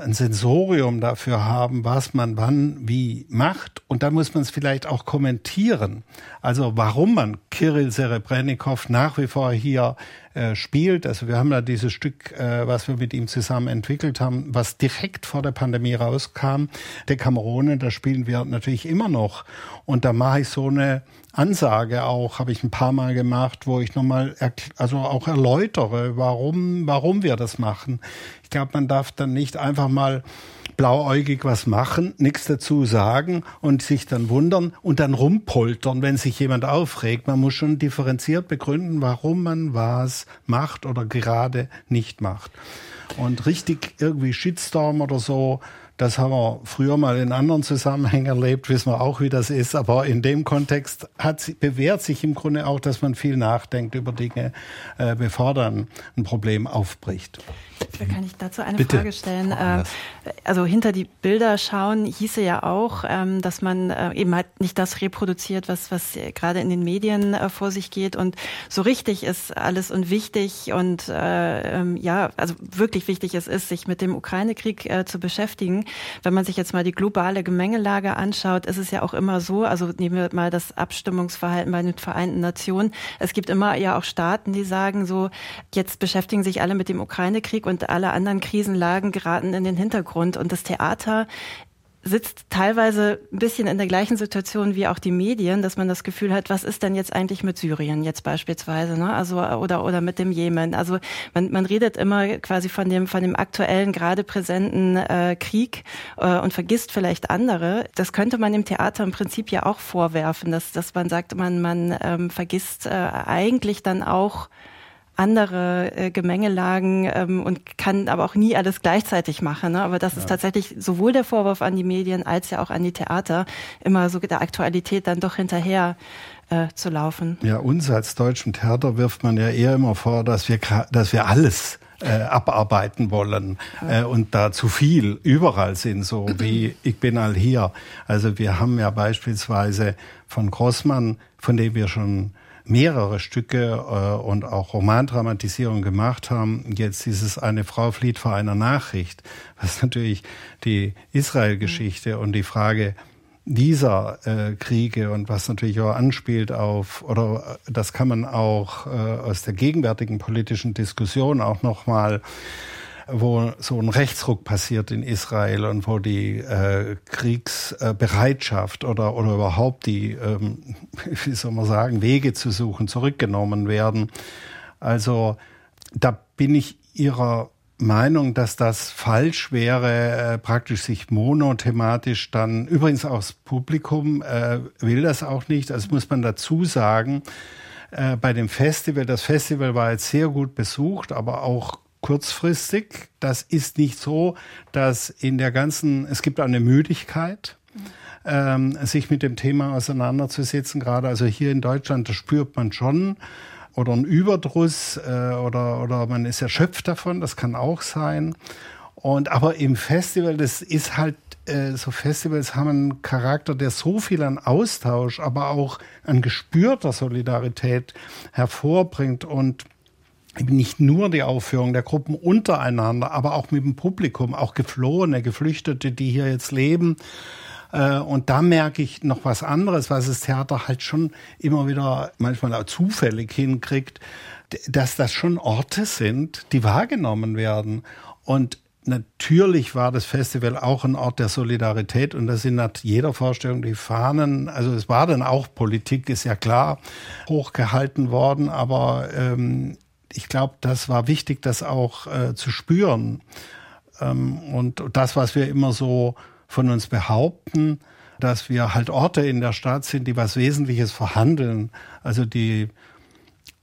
ein Sensorium dafür haben, was man wann wie macht. Und dann muss man es vielleicht auch kommentieren. Also warum man Kirill Serebrennikov nach wie vor hier äh, spielt. Also wir haben da dieses Stück, äh, was wir mit ihm zusammen entwickelt haben, was direkt vor der Pandemie rauskam. Der Kamerone, da spielen wir natürlich immer noch. Und da mache ich so eine Ansage auch, habe ich ein paar Mal gemacht, wo ich nochmal, also auch erläutere, warum, warum wir das machen. Ich glaube, man darf dann nicht einfach mal blauäugig was machen, nichts dazu sagen und sich dann wundern und dann rumpoltern, wenn sich jemand aufregt. Man muss schon differenziert begründen, warum man was macht oder gerade nicht macht. Und richtig irgendwie Shitstorm oder so, das haben wir früher mal in anderen Zusammenhängen erlebt, wissen wir auch, wie das ist. Aber in dem Kontext hat, bewährt sich im Grunde auch, dass man viel nachdenkt über Dinge, äh, bevor dann ein Problem aufbricht. Kann ich dazu eine Bitte. Frage stellen? Äh, also hinter die Bilder schauen hieße ja auch, ähm, dass man äh, eben halt nicht das reproduziert, was, was gerade in den Medien äh, vor sich geht. Und so richtig ist alles und wichtig und ähm, ja, also wirklich wichtig es ist, sich mit dem Ukraine-Krieg zu beschäftigen. Wenn man sich jetzt mal die globale Gemengelage anschaut, ist es ja auch immer so, also nehmen wir mal das Abstimmungsverhalten bei den Vereinten Nationen. Es gibt immer ja auch Staaten, die sagen so, jetzt beschäftigen sich alle mit dem Ukraine-Krieg und alle anderen Krisenlagen geraten in den Hintergrund. Und das Theater sitzt teilweise ein bisschen in der gleichen Situation wie auch die Medien, dass man das Gefühl hat, was ist denn jetzt eigentlich mit Syrien jetzt beispielsweise, ne? Also oder oder mit dem Jemen. Also man, man redet immer quasi von dem von dem aktuellen gerade präsenten äh, Krieg äh, und vergisst vielleicht andere. Das könnte man im Theater im Prinzip ja auch vorwerfen, dass dass man sagt, man man ähm, vergisst äh, eigentlich dann auch andere äh, Gemengelagen ähm, und kann aber auch nie alles gleichzeitig machen. Ne? Aber das ja. ist tatsächlich sowohl der Vorwurf an die Medien als ja auch an die Theater, immer so der Aktualität dann doch hinterher äh, zu laufen. Ja, uns als deutschen Theater wirft man ja eher immer vor, dass wir, dass wir alles äh, abarbeiten wollen äh, und da zu viel überall sind, so wie ich bin all hier. Also wir haben ja beispielsweise von Grossmann, von dem wir schon mehrere Stücke äh, und auch Romandramatisierung gemacht haben. Jetzt dieses Eine Frau flieht vor einer Nachricht, was natürlich die Israel-Geschichte und die Frage dieser äh, Kriege und was natürlich auch anspielt auf, oder das kann man auch äh, aus der gegenwärtigen politischen Diskussion auch nochmal wo so ein Rechtsruck passiert in Israel und wo die äh, Kriegsbereitschaft oder, oder überhaupt die, ähm, wie soll man sagen, Wege zu suchen, zurückgenommen werden. Also da bin ich Ihrer Meinung, dass das falsch wäre, äh, praktisch sich monothematisch dann, übrigens auch das Publikum äh, will das auch nicht, also muss man dazu sagen, äh, bei dem Festival, das Festival war jetzt sehr gut besucht, aber auch kurzfristig. Das ist nicht so, dass in der ganzen, es gibt eine Müdigkeit. Ähm, sich mit dem Thema auseinanderzusetzen, gerade also hier in Deutschland, das spürt man schon oder ein Überdruss äh, oder, oder man ist erschöpft davon, das kann auch sein. Und aber im Festival, das ist halt, äh, so Festivals haben einen Charakter, der so viel an Austausch, aber auch an gespürter Solidarität hervorbringt und nicht nur die Aufführung der Gruppen untereinander, aber auch mit dem Publikum, auch Geflohene, Geflüchtete, die hier jetzt leben. Äh, und da merke ich noch was anderes, was das Theater halt schon immer wieder manchmal auch zufällig hinkriegt, dass das schon Orte sind, die wahrgenommen werden. Und natürlich war das Festival auch ein Ort der Solidarität und da sind nach jeder Vorstellung die Fahnen, also es war dann auch Politik, ist ja klar, hochgehalten worden, aber ähm, ich glaube, das war wichtig, das auch äh, zu spüren. Ähm, und das, was wir immer so von uns behaupten, dass wir halt Orte in der Stadt sind, die was Wesentliches verhandeln. Also die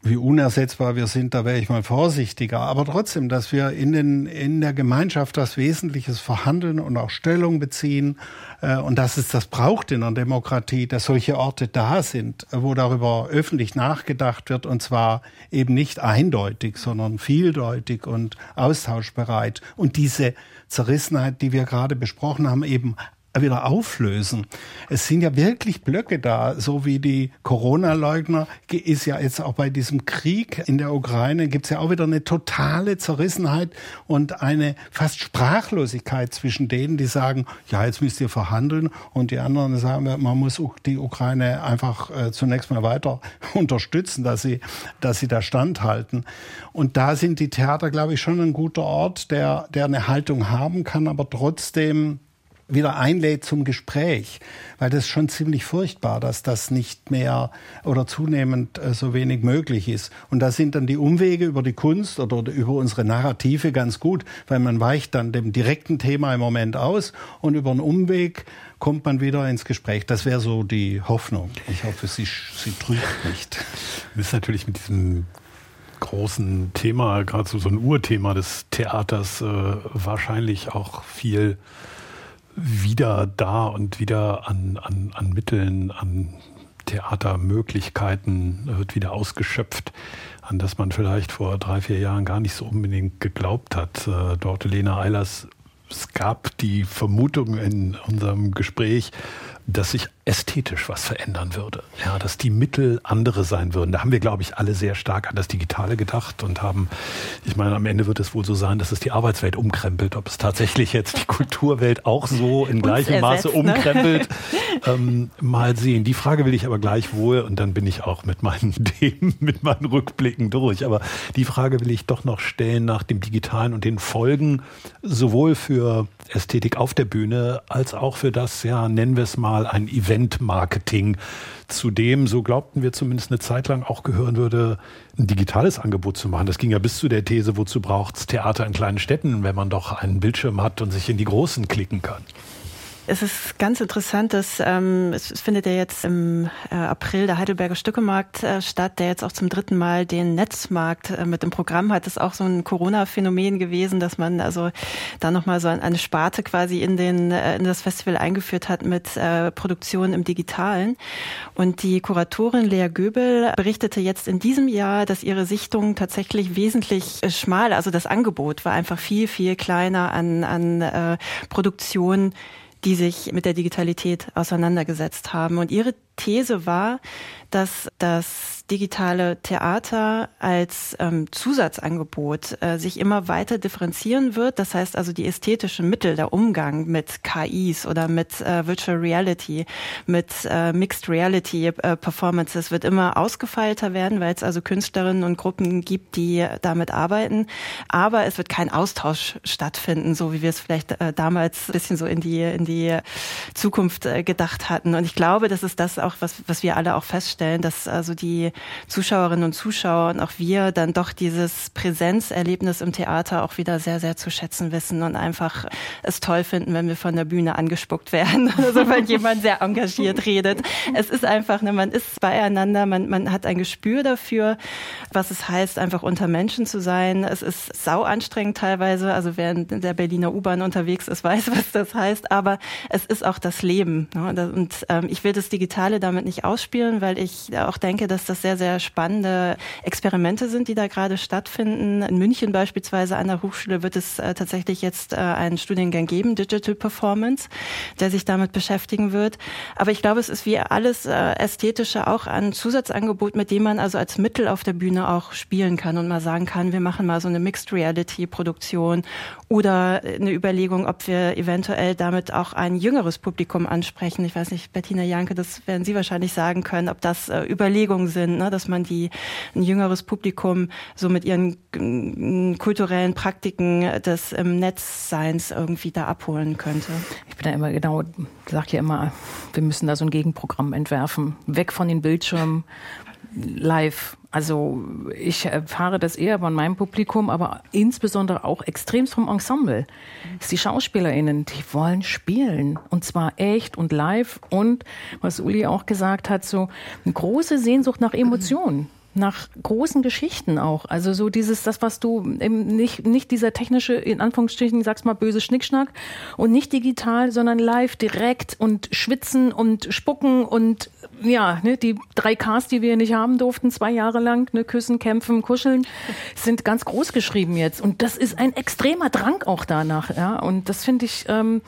wie unersetzbar wir sind, da wäre ich mal vorsichtiger. Aber trotzdem, dass wir in, den, in der Gemeinschaft das Wesentliches verhandeln und auch Stellung beziehen äh, und dass es das braucht in einer Demokratie, dass solche Orte da sind, wo darüber öffentlich nachgedacht wird und zwar eben nicht eindeutig, sondern vieldeutig und austauschbereit. Und diese Zerrissenheit, die wir gerade besprochen haben, eben wieder auflösen. Es sind ja wirklich Blöcke da, so wie die Corona-Leugner ist ja jetzt auch bei diesem Krieg in der Ukraine gibt es ja auch wieder eine totale Zerrissenheit und eine fast Sprachlosigkeit zwischen denen, die sagen, ja, jetzt müsst ihr verhandeln und die anderen sagen, man muss die Ukraine einfach äh, zunächst mal weiter unterstützen, dass sie, dass sie da standhalten. Und da sind die Theater, glaube ich, schon ein guter Ort, der, der eine Haltung haben kann, aber trotzdem wieder einlädt zum Gespräch, weil das ist schon ziemlich furchtbar, dass das nicht mehr oder zunehmend äh, so wenig möglich ist. Und da sind dann die Umwege über die Kunst oder über unsere Narrative ganz gut, weil man weicht dann dem direkten Thema im Moment aus und über einen Umweg kommt man wieder ins Gespräch. Das wäre so die Hoffnung. Ich hoffe, sie, sie trügt nicht. Das ist natürlich mit diesem großen Thema, gerade so, so ein Urthema des Theaters, äh, wahrscheinlich auch viel wieder da und wieder an, an, an Mitteln, an Theatermöglichkeiten wird wieder ausgeschöpft, an das man vielleicht vor drei, vier Jahren gar nicht so unbedingt geglaubt hat. Äh, dort Lena Eilers, es gab die Vermutung in unserem Gespräch, dass sich ästhetisch was verändern würde. Ja, dass die Mittel andere sein würden. Da haben wir, glaube ich, alle sehr stark an das Digitale gedacht und haben, ich meine, am Ende wird es wohl so sein, dass es die Arbeitswelt umkrempelt. Ob es tatsächlich jetzt die Kulturwelt auch so in gleichem ersetzt, Maße ne? umkrempelt, ne? ähm, mal sehen. Die Frage will ich aber gleich wohl und dann bin ich auch mit meinen Themen, mit meinen Rückblicken durch. Aber die Frage will ich doch noch stellen nach dem Digitalen und den Folgen sowohl für Ästhetik auf der Bühne als auch für das, ja, nennen wir es mal, ein Event-Marketing, zu dem, so glaubten wir zumindest eine Zeit lang, auch gehören würde, ein digitales Angebot zu machen. Das ging ja bis zu der These, wozu braucht es Theater in kleinen Städten, wenn man doch einen Bildschirm hat und sich in die großen klicken kann. Es ist ganz interessant, dass ähm, es, es findet ja jetzt im äh, April der Heidelberger Stückemarkt äh, statt, der jetzt auch zum dritten Mal den Netzmarkt äh, mit dem Programm hat. Das ist auch so ein Corona-Phänomen gewesen, dass man also da nochmal so eine Sparte quasi in, den, äh, in das Festival eingeführt hat mit äh, Produktion im Digitalen. Und die Kuratorin Lea Göbel berichtete jetzt in diesem Jahr, dass ihre Sichtung tatsächlich wesentlich äh, schmal, also das Angebot war einfach viel, viel kleiner an, an äh, Produktion die sich mit der Digitalität auseinandergesetzt haben. Und ihre These war, dass das digitale Theater als ähm, Zusatzangebot äh, sich immer weiter differenzieren wird. Das heißt also die ästhetischen Mittel, der Umgang mit KIs oder mit äh, Virtual Reality, mit äh, Mixed Reality äh, Performances wird immer ausgefeilter werden, weil es also Künstlerinnen und Gruppen gibt, die damit arbeiten. Aber es wird kein Austausch stattfinden, so wie wir es vielleicht äh, damals ein bisschen so in die, in die Zukunft äh, gedacht hatten. Und ich glaube, das ist das auch, was, was wir alle auch feststellen, dass also die Zuschauerinnen und Zuschauer und auch wir dann doch dieses Präsenzerlebnis im Theater auch wieder sehr, sehr zu schätzen wissen und einfach es toll finden, wenn wir von der Bühne angespuckt werden. Also wenn jemand sehr engagiert redet. Es ist einfach, ne, man ist beieinander, man, man hat ein Gespür dafür, was es heißt, einfach unter Menschen zu sein. Es ist sau anstrengend teilweise. Also wer in der Berliner U-Bahn unterwegs ist, weiß, was das heißt. Aber es ist auch das Leben. Ne? Und ähm, ich will das Digitale damit nicht ausspielen, weil ich auch denke, dass das sehr, sehr spannende Experimente sind, die da gerade stattfinden. In München beispielsweise an der Hochschule wird es äh, tatsächlich jetzt äh, einen Studiengang geben, Digital Performance, der sich damit beschäftigen wird. Aber ich glaube, es ist wie alles äh, Ästhetische auch ein Zusatzangebot, mit dem man also als Mittel auf der Bühne auch spielen kann und mal sagen kann, wir machen mal so eine Mixed Reality Produktion oder eine Überlegung, ob wir eventuell damit auch ein jüngeres Publikum ansprechen. Ich weiß nicht, Bettina Janke, das werden Sie wahrscheinlich sagen können, ob das äh, Überlegungen sind, ne? dass man die ein jüngeres Publikum so mit ihren mm, kulturellen Praktiken des im Netzseins irgendwie da abholen könnte. Ich bin da immer genau, sage ja immer, wir müssen da so ein Gegenprogramm entwerfen, weg von den Bildschirmen, live. Also ich erfahre das eher von meinem Publikum, aber insbesondere auch extremst vom Ensemble. Die SchauspielerInnen, die wollen spielen. Und zwar echt und live. Und was Uli auch gesagt hat, so eine große Sehnsucht nach Emotionen nach großen Geschichten auch. Also so dieses, das, was du nicht, nicht dieser technische, in Anführungsstrichen, sag's mal böse Schnickschnack und nicht digital, sondern live, direkt und schwitzen und spucken und ja, ne, die drei Ks, die wir nicht haben durften, zwei Jahre lang, ne, küssen, kämpfen, kuscheln, sind ganz groß geschrieben jetzt. Und das ist ein extremer Drang auch danach, ja. Und das finde ich, ähm,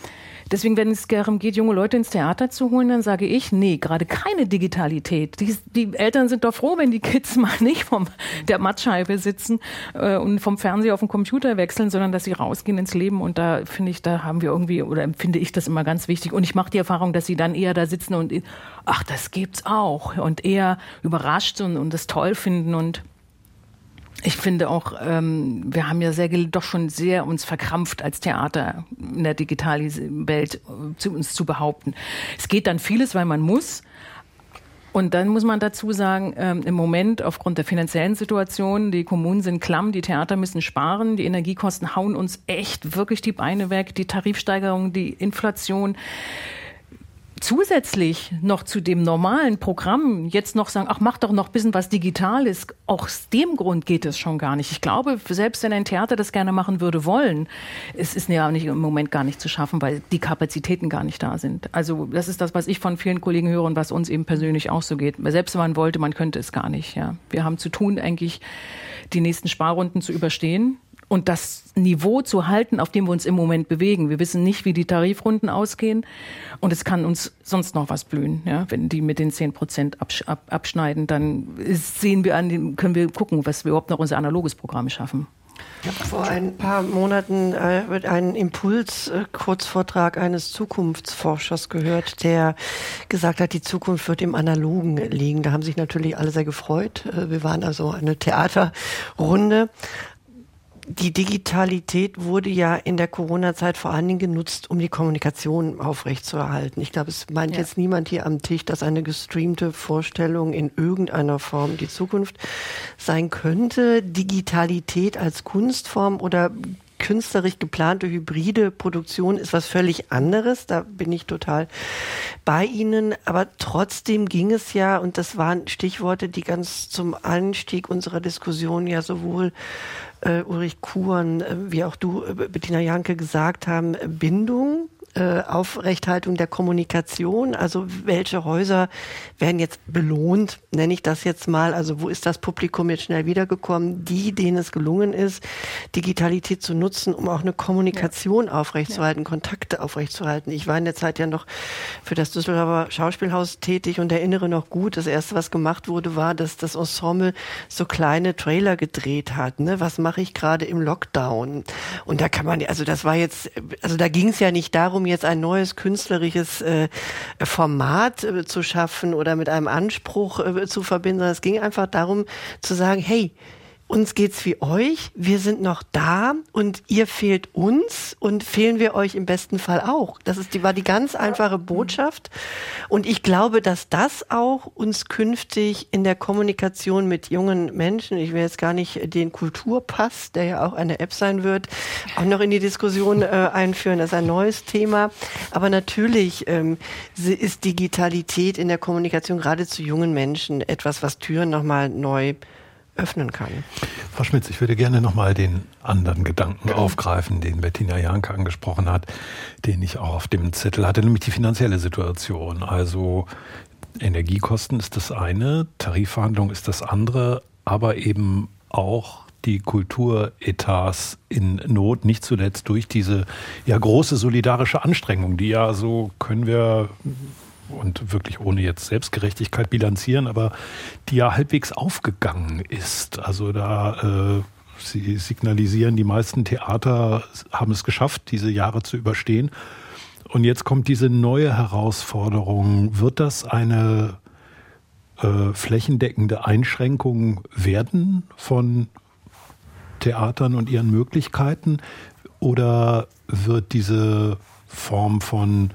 Deswegen, wenn es darum geht, junge Leute ins Theater zu holen, dann sage ich, nee, gerade keine Digitalität. Die, die Eltern sind doch froh, wenn die Kids mal nicht vom der Mattscheibe sitzen äh, und vom Fernseher auf den Computer wechseln, sondern dass sie rausgehen ins Leben. Und da finde ich, da haben wir irgendwie, oder empfinde ich das immer ganz wichtig. Und ich mache die Erfahrung, dass sie dann eher da sitzen und, ach, das gibt's auch. Und eher überrascht und, und das toll finden und ich finde auch, ähm, wir haben ja sehr, doch schon sehr uns verkrampft als Theater in der digitalen Welt äh, zu uns zu behaupten. Es geht dann vieles, weil man muss. Und dann muss man dazu sagen, ähm, im Moment aufgrund der finanziellen Situation, die Kommunen sind klamm, die Theater müssen sparen, die Energiekosten hauen uns echt wirklich die Beine weg, die Tarifsteigerung, die Inflation zusätzlich noch zu dem normalen Programm jetzt noch sagen, ach, mach doch noch ein bisschen was Digitales. Auch aus dem Grund geht es schon gar nicht. Ich glaube, selbst wenn ein Theater das gerne machen würde wollen, es ist ja nicht, im Moment gar nicht zu schaffen, weil die Kapazitäten gar nicht da sind. Also das ist das, was ich von vielen Kollegen höre und was uns eben persönlich auch so geht. Selbst wenn man wollte, man könnte es gar nicht. Ja. Wir haben zu tun, eigentlich die nächsten Sparrunden zu überstehen und das Niveau zu halten, auf dem wir uns im Moment bewegen. Wir wissen nicht, wie die Tarifrunden ausgehen und es kann uns sonst noch was blühen. Ja? Wenn die mit den 10 Prozent abschneiden, dann sehen wir an, können wir gucken, was wir überhaupt noch unser analoges Programm schaffen. Vor ein paar Monaten äh, einen Impuls-Kurzvortrag äh, eines Zukunftsforschers gehört, der gesagt hat, die Zukunft wird im Analogen liegen. Da haben sich natürlich alle sehr gefreut. Äh, wir waren also eine Theaterrunde die Digitalität wurde ja in der Corona-Zeit vor allen Dingen genutzt, um die Kommunikation aufrechtzuerhalten. Ich glaube, es meint ja. jetzt niemand hier am Tisch, dass eine gestreamte Vorstellung in irgendeiner Form die Zukunft sein könnte. Digitalität als Kunstform oder künstlerisch geplante hybride Produktion ist was völlig anderes. Da bin ich total bei Ihnen. Aber trotzdem ging es ja, und das waren Stichworte, die ganz zum Anstieg unserer Diskussion ja sowohl äh, Ulrich Kuhn, äh, wie auch du, äh, Bettina Janke, gesagt haben, Bindung äh, Aufrechthaltung der Kommunikation. Also welche Häuser werden jetzt belohnt, nenne ich das jetzt mal. Also wo ist das Publikum jetzt schnell wiedergekommen? Die, denen es gelungen ist, Digitalität zu nutzen, um auch eine Kommunikation ja. aufrechtzuerhalten, ja. Kontakte aufrechtzuerhalten. Ich war in der Zeit ja noch für das Düsseldorfer Schauspielhaus tätig und erinnere noch gut, das erste, was gemacht wurde, war, dass das Ensemble so kleine Trailer gedreht hat. Ne? Was mache ich gerade im Lockdown? Und da kann man, also das war jetzt, also da ging es ja nicht darum, jetzt ein neues künstlerisches äh, Format äh, zu schaffen oder mit einem Anspruch äh, zu verbinden, sondern es ging einfach darum zu sagen, hey, uns geht's wie euch, wir sind noch da und ihr fehlt uns und fehlen wir euch im besten Fall auch. Das ist die, war die ganz einfache Botschaft. Und ich glaube, dass das auch uns künftig in der Kommunikation mit jungen Menschen, ich will jetzt gar nicht den Kulturpass, der ja auch eine App sein wird, auch noch in die Diskussion äh, einführen. Das ist ein neues Thema. Aber natürlich ähm, ist Digitalität in der Kommunikation gerade zu jungen Menschen etwas, was Türen nochmal neu öffnen kann. Frau Schmitz, ich würde gerne nochmal den anderen Gedanken aufgreifen, den Bettina Janke angesprochen hat, den ich auch auf dem Zettel hatte, nämlich die finanzielle Situation. Also Energiekosten ist das eine, Tarifverhandlung ist das andere, aber eben auch die Kulturetats in Not, nicht zuletzt durch diese ja große solidarische Anstrengung, die ja so können wir und wirklich ohne jetzt Selbstgerechtigkeit bilanzieren, aber die ja halbwegs aufgegangen ist. Also da äh, Sie signalisieren, die meisten Theater haben es geschafft, diese Jahre zu überstehen. Und jetzt kommt diese neue Herausforderung. Wird das eine äh, flächendeckende Einschränkung werden von Theatern und ihren Möglichkeiten? Oder wird diese Form von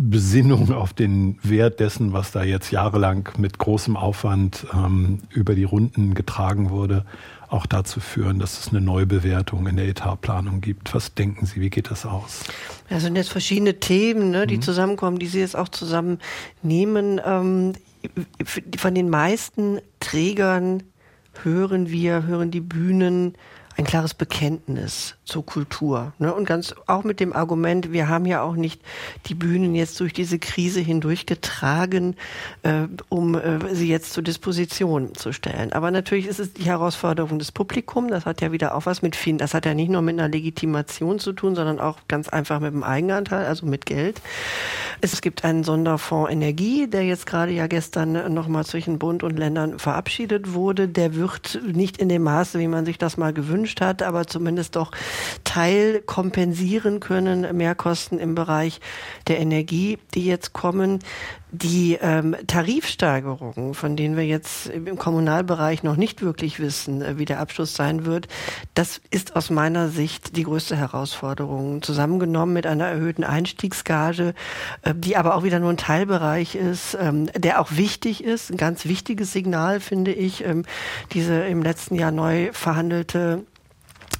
Besinnung auf den Wert dessen, was da jetzt jahrelang mit großem Aufwand ähm, über die Runden getragen wurde, auch dazu führen, dass es eine Neubewertung in der Etatplanung gibt. Was denken Sie, wie geht das aus? Ja, sind jetzt verschiedene Themen, ne, die mhm. zusammenkommen, die Sie jetzt auch zusammennehmen. Ähm, von den meisten Trägern hören wir, hören die Bühnen ein klares Bekenntnis zur Kultur. Ne? Und ganz auch mit dem Argument, wir haben ja auch nicht die Bühnen jetzt durch diese Krise hindurchgetragen, äh, um äh, sie jetzt zur Disposition zu stellen. Aber natürlich ist es die Herausforderung des Publikums. Das hat ja wieder auch was mit vielen, das hat ja nicht nur mit einer Legitimation zu tun, sondern auch ganz einfach mit dem Eigenanteil, also mit Geld. Es gibt einen Sonderfonds Energie, der jetzt gerade ja gestern nochmal zwischen Bund und Ländern verabschiedet wurde. Der wird nicht in dem Maße, wie man sich das mal gewünscht hat, aber zumindest doch Teil kompensieren können, Mehrkosten im Bereich der Energie, die jetzt kommen. Die ähm, Tarifsteigerungen, von denen wir jetzt im Kommunalbereich noch nicht wirklich wissen, äh, wie der Abschluss sein wird, das ist aus meiner Sicht die größte Herausforderung. Zusammengenommen mit einer erhöhten Einstiegsgage, äh, die aber auch wieder nur ein Teilbereich ist, ähm, der auch wichtig ist, ein ganz wichtiges Signal, finde ich, ähm, diese im letzten Jahr neu verhandelte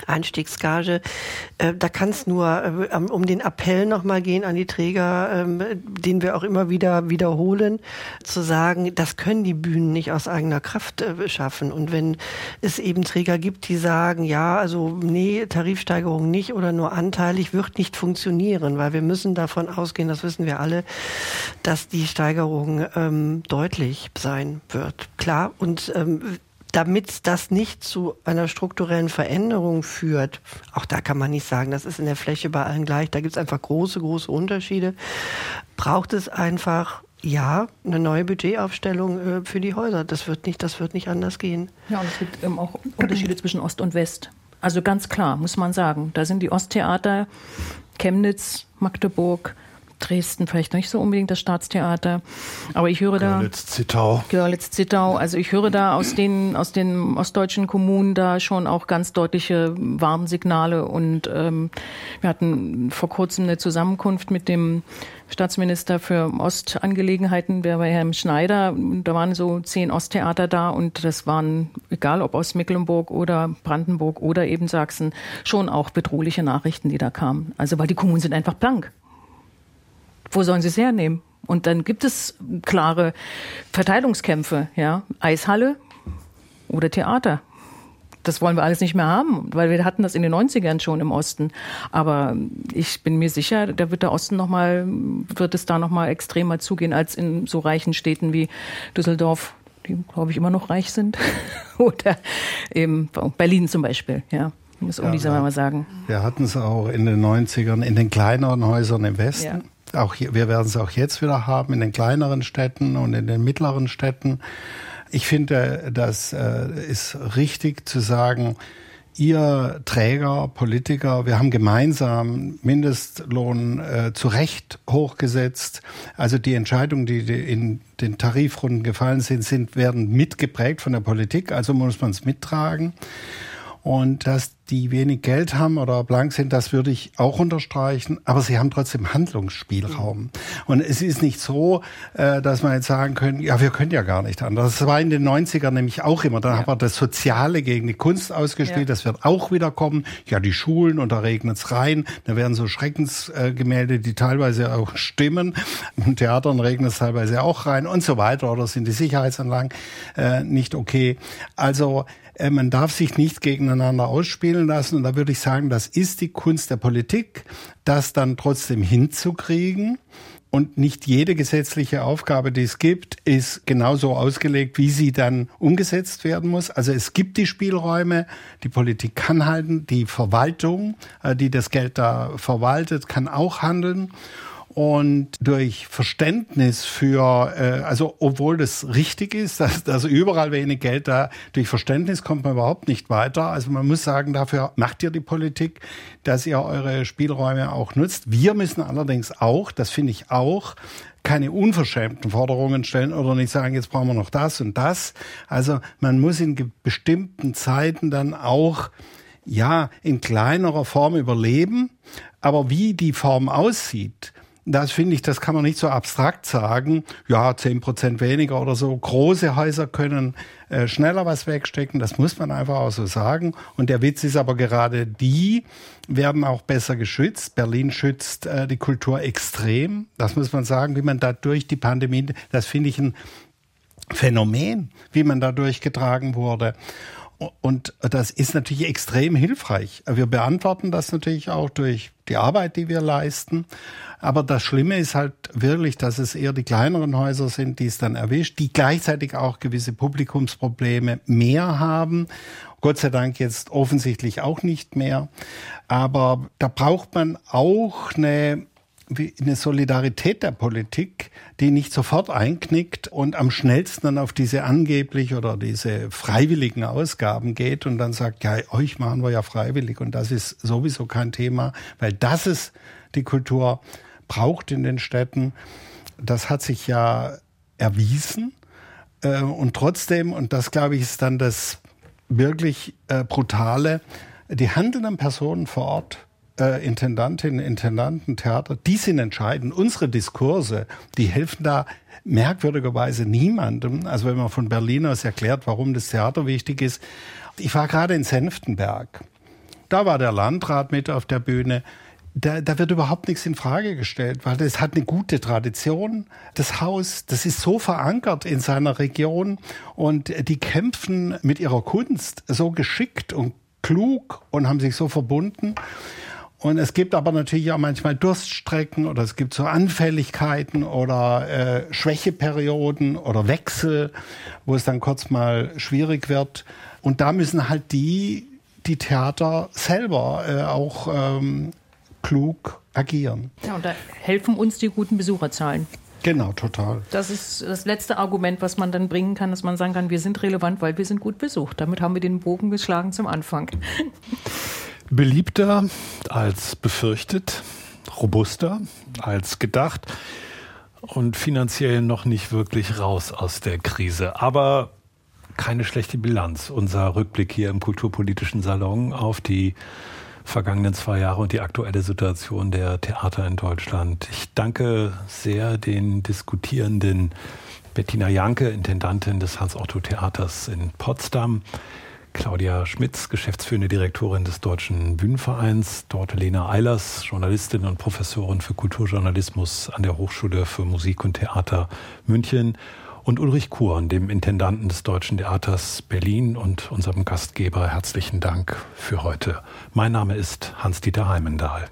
Einstiegsgage. Äh, da kann es nur äh, um den Appell nochmal gehen an die Träger, ähm, den wir auch immer wieder wiederholen, zu sagen, das können die Bühnen nicht aus eigener Kraft äh, schaffen. Und wenn es eben Träger gibt, die sagen, ja, also nee, Tarifsteigerung nicht oder nur anteilig, wird nicht funktionieren, weil wir müssen davon ausgehen, das wissen wir alle, dass die Steigerung ähm, deutlich sein wird. Klar, und ähm, damit das nicht zu einer strukturellen Veränderung führt, auch da kann man nicht sagen, das ist in der Fläche bei allen gleich, da gibt es einfach große, große Unterschiede, braucht es einfach ja, eine neue Budgetaufstellung äh, für die Häuser. Das wird nicht, das wird nicht anders gehen. Ja, und es gibt ähm, auch Unterschiede zwischen Ost und West. Also ganz klar, muss man sagen. Da sind die Osttheater, Chemnitz, Magdeburg, Dresden vielleicht nicht so unbedingt das Staatstheater, aber ich höre da Görlitz, Zittau. Görlitz, Zittau, also ich höre da aus den aus den ostdeutschen Kommunen da schon auch ganz deutliche Warnsignale und ähm, wir hatten vor kurzem eine Zusammenkunft mit dem Staatsminister für Ostangelegenheiten, der war Herr Schneider. Da waren so zehn Osttheater da und das waren, egal ob aus Mecklenburg oder Brandenburg oder eben Sachsen, schon auch bedrohliche Nachrichten, die da kamen. Also weil die Kommunen sind einfach blank wo sollen sie es hernehmen? Und dann gibt es klare Verteilungskämpfe, ja. Eishalle oder Theater. Das wollen wir alles nicht mehr haben, weil wir hatten das in den 90ern schon im Osten. Aber ich bin mir sicher, da wird der Osten noch mal, wird es da noch mal extremer zugehen als in so reichen Städten wie Düsseldorf, die, glaube ich, immer noch reich sind. oder eben Berlin zum Beispiel, ja. Muss Uli ja, mal sagen. Wir hatten es auch in den 90ern in den kleineren Häusern im Westen. Ja auch hier, wir werden es auch jetzt wieder haben in den kleineren Städten und in den mittleren Städten. Ich finde, das äh, ist richtig zu sagen, ihr Träger, Politiker, wir haben gemeinsam Mindestlohn äh, zu Recht hochgesetzt. Also die Entscheidungen, die in den Tarifrunden gefallen sind, sind werden mitgeprägt von der Politik. Also muss man es mittragen. Und dass die wenig Geld haben oder blank sind, das würde ich auch unterstreichen. Aber sie haben trotzdem Handlungsspielraum. Und es ist nicht so, äh, dass man jetzt sagen können, ja, wir können ja gar nicht anders. Das war in den 90ern nämlich auch immer. Dann ja. haben wir das Soziale gegen die Kunst ausgespielt. Ja. Das wird auch wieder kommen. Ja, die Schulen und da regnet's rein. Da werden so Schreckensgemälde, die teilweise auch stimmen. Im Theatern regnet es teilweise auch rein und so weiter. Oder sind die Sicherheitsanlagen äh, nicht okay? Also äh, man darf sich nicht gegeneinander ausspielen lassen. Und da würde ich sagen, das ist die Kunst der Politik, das dann trotzdem hinzukriegen. Und nicht jede gesetzliche Aufgabe, die es gibt, ist genauso ausgelegt, wie sie dann umgesetzt werden muss. Also es gibt die Spielräume, die Politik kann halten, die Verwaltung, äh, die das Geld da verwaltet, kann auch handeln und durch Verständnis für, äh, also obwohl das richtig ist, dass, dass überall wenig Geld da, durch Verständnis kommt man überhaupt nicht weiter. Also man muss sagen, dafür macht ihr die Politik, dass ihr eure Spielräume auch nutzt. Wir müssen allerdings auch, das finde ich auch, keine unverschämten Forderungen stellen oder nicht sagen, jetzt brauchen wir noch das und das. Also man muss in bestimmten Zeiten dann auch ja, in kleinerer Form überleben. Aber wie die Form aussieht, das finde ich, das kann man nicht so abstrakt sagen. Ja, zehn Prozent weniger oder so. Große Häuser können äh, schneller was wegstecken. Das muss man einfach auch so sagen. Und der Witz ist aber gerade, die werden auch besser geschützt. Berlin schützt äh, die Kultur extrem. Das muss man sagen, wie man da durch die Pandemie, das finde ich ein Phänomen, wie man da durchgetragen wurde. Und das ist natürlich extrem hilfreich. Wir beantworten das natürlich auch durch die Arbeit, die wir leisten. Aber das Schlimme ist halt wirklich, dass es eher die kleineren Häuser sind, die es dann erwischt, die gleichzeitig auch gewisse Publikumsprobleme mehr haben. Gott sei Dank jetzt offensichtlich auch nicht mehr. Aber da braucht man auch eine eine Solidarität der Politik, die nicht sofort einknickt und am schnellsten dann auf diese angeblich oder diese freiwilligen Ausgaben geht und dann sagt, ja, euch machen wir ja freiwillig und das ist sowieso kein Thema, weil das ist die Kultur braucht in den Städten. Das hat sich ja erwiesen. Äh, und trotzdem, und das glaube ich ist dann das wirklich äh, Brutale, die handelnden Personen vor Ort äh, Intendantinnen, Intendanten, Theater, die sind entscheidend. Unsere Diskurse, die helfen da merkwürdigerweise niemandem. Also wenn man von Berlin aus erklärt, warum das Theater wichtig ist. Ich war gerade in Senftenberg. Da war der Landrat mit auf der Bühne. Da, da wird überhaupt nichts in Frage gestellt, weil das hat eine gute Tradition. Das Haus, das ist so verankert in seiner Region und die kämpfen mit ihrer Kunst so geschickt und klug und haben sich so verbunden. Und es gibt aber natürlich auch manchmal Durststrecken oder es gibt so Anfälligkeiten oder äh, Schwächeperioden oder Wechsel, wo es dann kurz mal schwierig wird. Und da müssen halt die, die Theater selber äh, auch ähm, klug agieren. Ja, und da helfen uns die guten Besucherzahlen. Genau, total. Das ist das letzte Argument, was man dann bringen kann, dass man sagen kann, wir sind relevant, weil wir sind gut besucht. Damit haben wir den Bogen geschlagen zum Anfang. Beliebter als befürchtet, robuster als gedacht und finanziell noch nicht wirklich raus aus der Krise. Aber keine schlechte Bilanz. Unser Rückblick hier im Kulturpolitischen Salon auf die vergangenen zwei Jahre und die aktuelle Situation der Theater in Deutschland. Ich danke sehr den Diskutierenden Bettina Janke, Intendantin des Hans-Otto-Theaters in Potsdam, Claudia Schmitz, geschäftsführende Direktorin des Deutschen Bühnenvereins, dort Lena Eilers, Journalistin und Professorin für Kulturjournalismus an der Hochschule für Musik und Theater München und Ulrich Kuhn, dem Intendanten des Deutschen Theaters Berlin und unserem Gastgeber herzlichen Dank für heute. Mein Name ist Hans-Dieter Heimendahl.